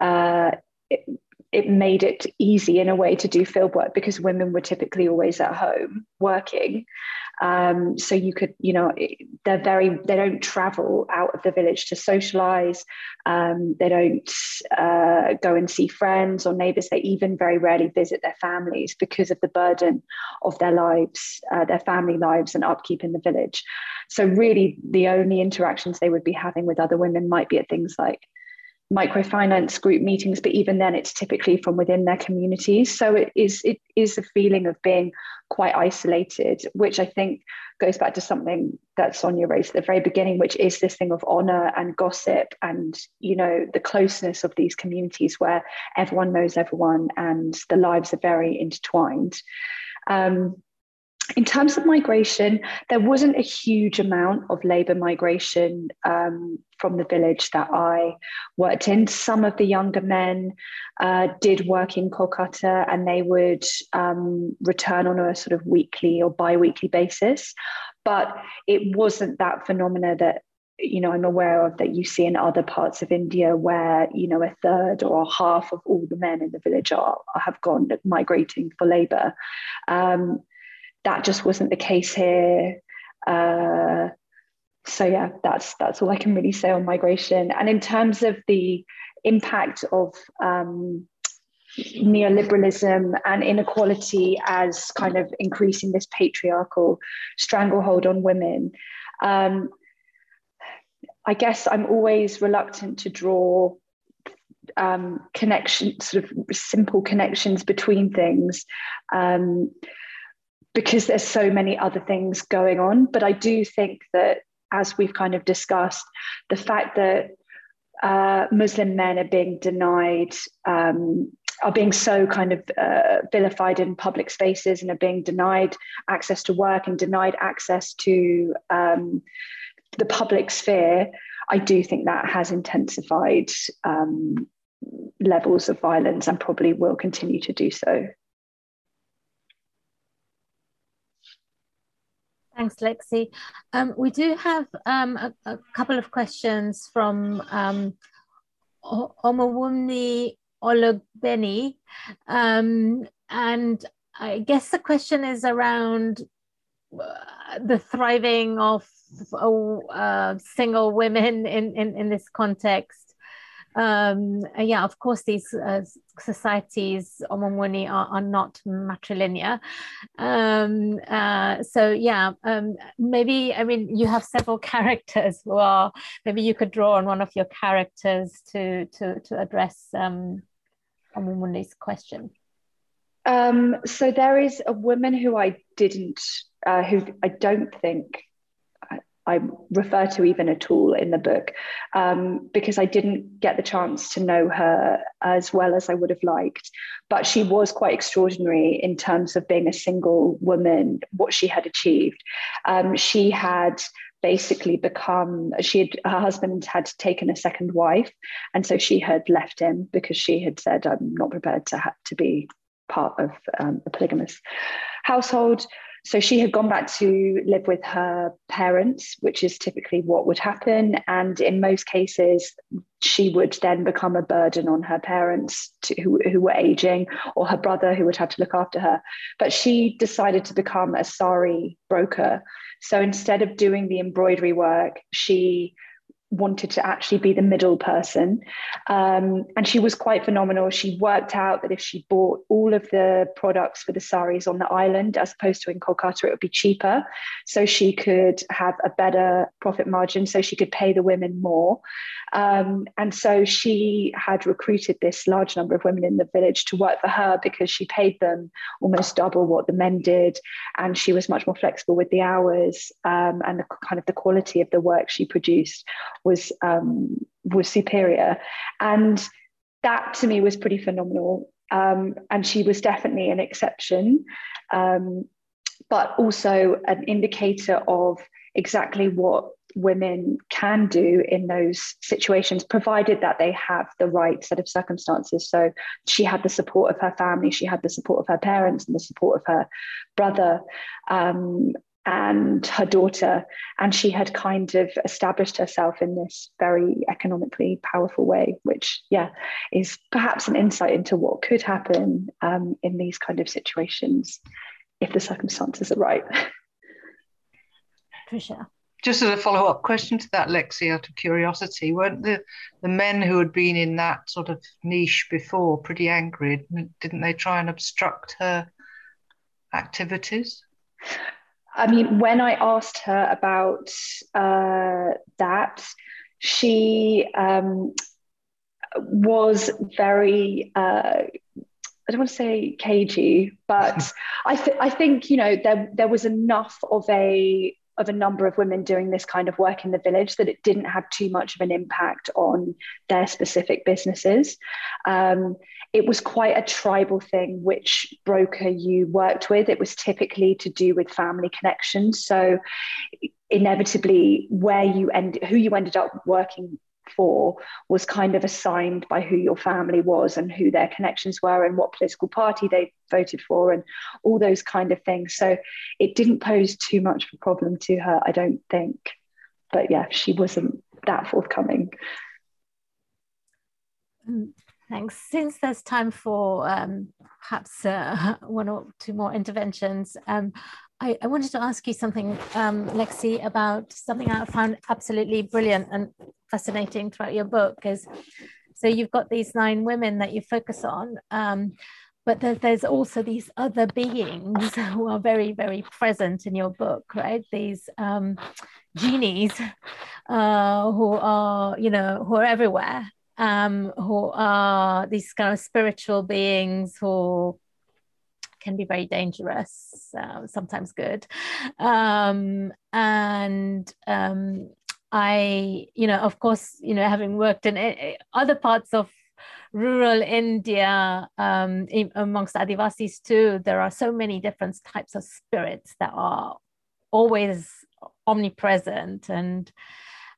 uh, it it made it easy in a way to do field work because women were typically always at home working. Um, so you could, you know, they're very, they don't travel out of the village to socialize. Um, they don't uh, go and see friends or neighbors. They even very rarely visit their families because of the burden of their lives, uh, their family lives, and upkeep in the village. So, really, the only interactions they would be having with other women might be at things like microfinance group meetings but even then it's typically from within their communities. So it is it is a feeling of being quite isolated which i think goes back to something that sonia raised at the very beginning which is this thing of honor and gossip and you know the closeness of these communities where everyone knows everyone and the lives are very intertwined. Um, in terms of migration, there wasn't a huge amount of labour migration um, from the village that I worked in. Some of the younger men uh, did work in Kolkata and they would um, return on a sort of weekly or bi weekly basis. But it wasn't that phenomena that you know i'm aware of that you see in other parts of india where you know a third or a half of all the men in the village are have gone migrating for labor um, that just wasn't the case here. Uh, so yeah, that's that's all I can really say on migration. And in terms of the impact of um, neoliberalism and inequality as kind of increasing this patriarchal stranglehold on women, um, I guess I'm always reluctant to draw um, connections, sort of simple connections between things. Um, because there's so many other things going on. But I do think that, as we've kind of discussed, the fact that uh, Muslim men are being denied, um, are being so kind of uh, vilified in public spaces and are being denied access to work and denied access to um, the public sphere, I do think that has intensified um, levels of violence and probably will continue to do so. Thanks, Lexi. Um, we do have um, a, a, couple of questions from um, Omawumni Ologbeni. Um, and I guess the question is around uh, the thriving of uh, single women in, in, in this context um, yeah, of course, these uh, societies, Omamwani, are, are not matrilinear. Um, uh, so, yeah, um, maybe, I mean, you have several characters who are, maybe you could draw on one of your characters to, to, to address um, Omamwani's question. Um, so there is a woman who I didn't, uh, who I don't think I refer to even at all in the book um, because I didn't get the chance to know her as well as I would have liked. But she was quite extraordinary in terms of being a single woman, what she had achieved. Um, she had basically become she had her husband had taken a second wife and so she had left him because she had said i'm not prepared to have to be part of um, a polygamous household so she had gone back to live with her parents, which is typically what would happen. And in most cases, she would then become a burden on her parents to, who, who were aging or her brother who would have to look after her. But she decided to become a sari broker. So instead of doing the embroidery work, she wanted to actually be the middle person. Um, and she was quite phenomenal. She worked out that if she bought all of the products for the saris on the island, as opposed to in Kolkata, it would be cheaper. So she could have a better profit margin, so she could pay the women more. Um, and so she had recruited this large number of women in the village to work for her because she paid them almost double what the men did. And she was much more flexible with the hours um, and the kind of the quality of the work she produced was um, was superior. And that to me was pretty phenomenal. Um, and she was definitely an exception, um, but also an indicator of exactly what women can do in those situations, provided that they have the right set of circumstances. So she had the support of her family, she had the support of her parents, and the support of her brother. Um, and her daughter, and she had kind of established herself in this very economically powerful way, which, yeah, is perhaps an insight into what could happen um, in these kind of situations if the circumstances are right. For sure just as a follow up question to that, Lexi, out of curiosity, weren't the, the men who had been in that sort of niche before pretty angry? Didn't they try and obstruct her activities? I mean, when I asked her about uh, that, she um, was very. Uh, I don't want to say cagey, but I, th- I think you know there there was enough of a of a number of women doing this kind of work in the village that it didn't have too much of an impact on their specific businesses. Um, it was quite a tribal thing, which broker you worked with. It was typically to do with family connections. So inevitably, where you end, who you ended up working for was kind of assigned by who your family was and who their connections were and what political party they voted for and all those kind of things. So it didn't pose too much of a problem to her, I don't think. But yeah, she wasn't that forthcoming. Thanks. Since there's time for um, perhaps uh, one or two more interventions, um, I, I, wanted to ask you something, um, Lexi, about something I found absolutely brilliant and fascinating throughout your book. Is so you've got these nine women that you focus on, um, but there, there's also these other beings who are very, very present in your book, right? These um, genies uh, who are, you know, who are everywhere, um, who are these kind of spiritual beings who can be very dangerous, uh, sometimes good. Um, and um, I, you know, of course, you know, having worked in eh, other parts of rural India, um, amongst Adivasis too, there are so many different types of spirits that are always omnipresent and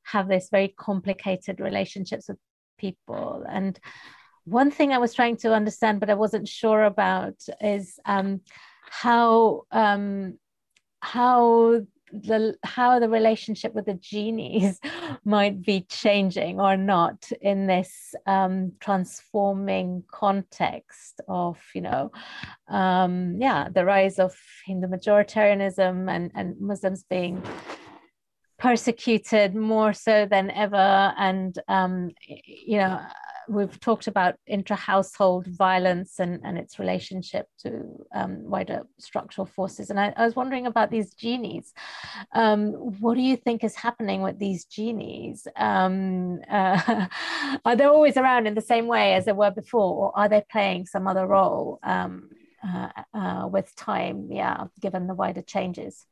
have this very complicated relationships with people. And one thing I was trying to understand, but I wasn't sure about, is um, how um, how the how the relationship with the genies might be changing or not in this um, transforming context of you know um, yeah the rise of Hindu majoritarianism and and Muslims being persecuted more so than ever and um, you know we've talked about intra-household violence and, and its relationship to um, wider structural forces. And I, I, was wondering about these genies. Um, what do you think is happening with these genies? Um, uh, are they always around in the same way as they were before, or are they playing some other role um, uh, uh, with time? Yeah, given the wider changes.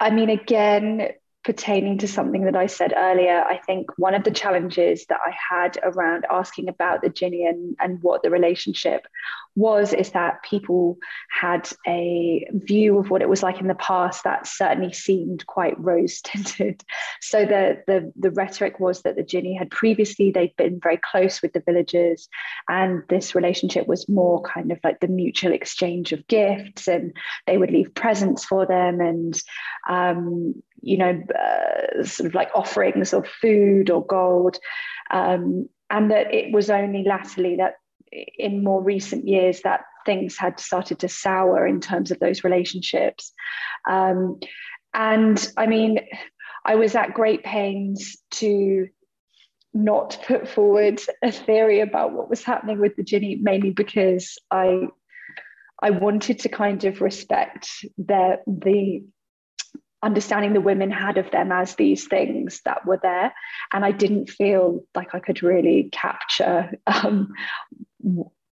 I mean, again, pertaining to something that I said earlier, I think one of the challenges that I had around asking about the Jinni and, and what the relationship was is that people had a view of what it was like in the past that certainly seemed quite rose tinted. So the, the the rhetoric was that the Jinni had previously they'd been very close with the villagers, and this relationship was more kind of like the mutual exchange of gifts, and they would leave presents for them, and um, you know uh, sort of like offerings of food or gold, um, and that it was only latterly that in more recent years that things had started to sour in terms of those relationships. Um, and I mean, I was at great pains to not put forward a theory about what was happening with the Jinni, mainly because I I wanted to kind of respect their the understanding the women had of them as these things that were there, and I didn't feel like I could really capture um,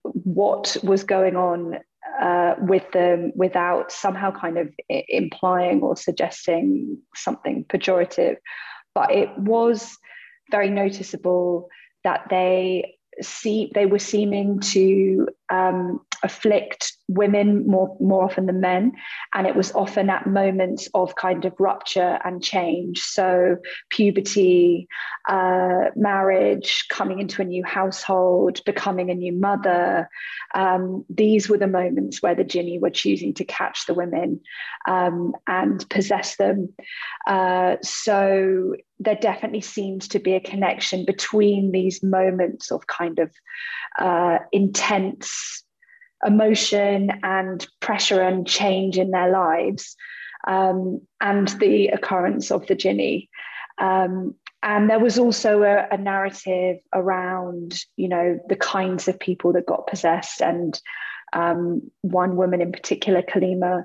what was going on uh, with them without somehow kind of implying or suggesting something pejorative. But it was very noticeable that they see they were seeming to um, afflict women more more often than men. And it was often at moments of kind of rupture and change. So puberty uh, marriage coming into a new household becoming a new mother um, these were the moments where the jinni were choosing to catch the women um, and possess them. Uh, so there definitely seems to be a connection between these moments of kind of uh, intense emotion and pressure and change in their lives um, and the occurrence of the Jinni. Um, and there was also a, a, narrative around, you know, the kinds of people that got possessed. And um, one woman in particular, Kalima,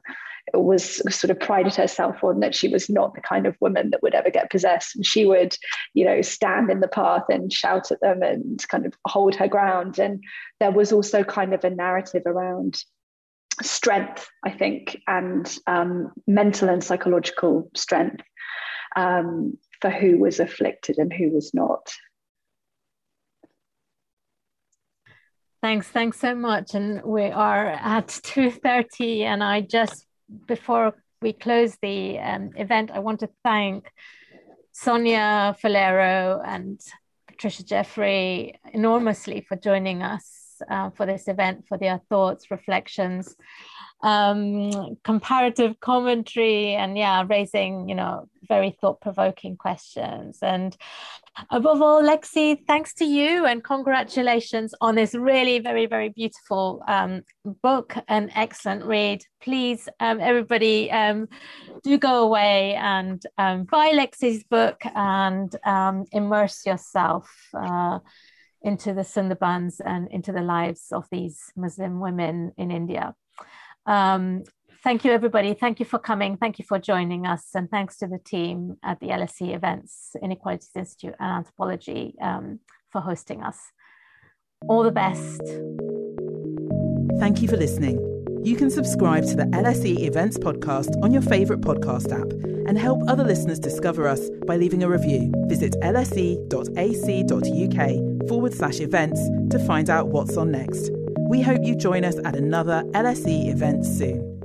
was sort of prided herself on that she was not the kind of woman that would ever get possessed. And she would, you know, stand in the path and shout at them and kind of hold her ground. And there was also kind of a narrative around strength, I think, and um, mental and psychological strength um, for who was afflicted and who was not. Thanks, thanks so much. And we are at 2.30 and I just before we close the um, event, I want to thank Sonia Faleiro and Patricia Jeffery enormously for joining us uh, for this event, for their thoughts, reflections, um, comparative commentary, and yeah, raising you know very thought provoking questions. And above all, Lexi, thanks to you and congratulations on this really very, very beautiful um, book, an excellent read. Please, um, everybody, um, do go away and um, buy Lexi's book and um, immerse yourself. Uh, into the Sundarbans and into the lives of these Muslim women in India. Um, thank you, everybody. Thank you for coming. Thank you for joining us. And thanks to the team at the LSE Events, Inequalities Institute, and Anthropology um, for hosting us. All the best. Thank you for listening. You can subscribe to the LSE Events podcast on your favourite podcast app and help other listeners discover us by leaving a review. Visit lse.ac.uk forward slash events to find out what's on next. We hope you join us at another LSE event soon.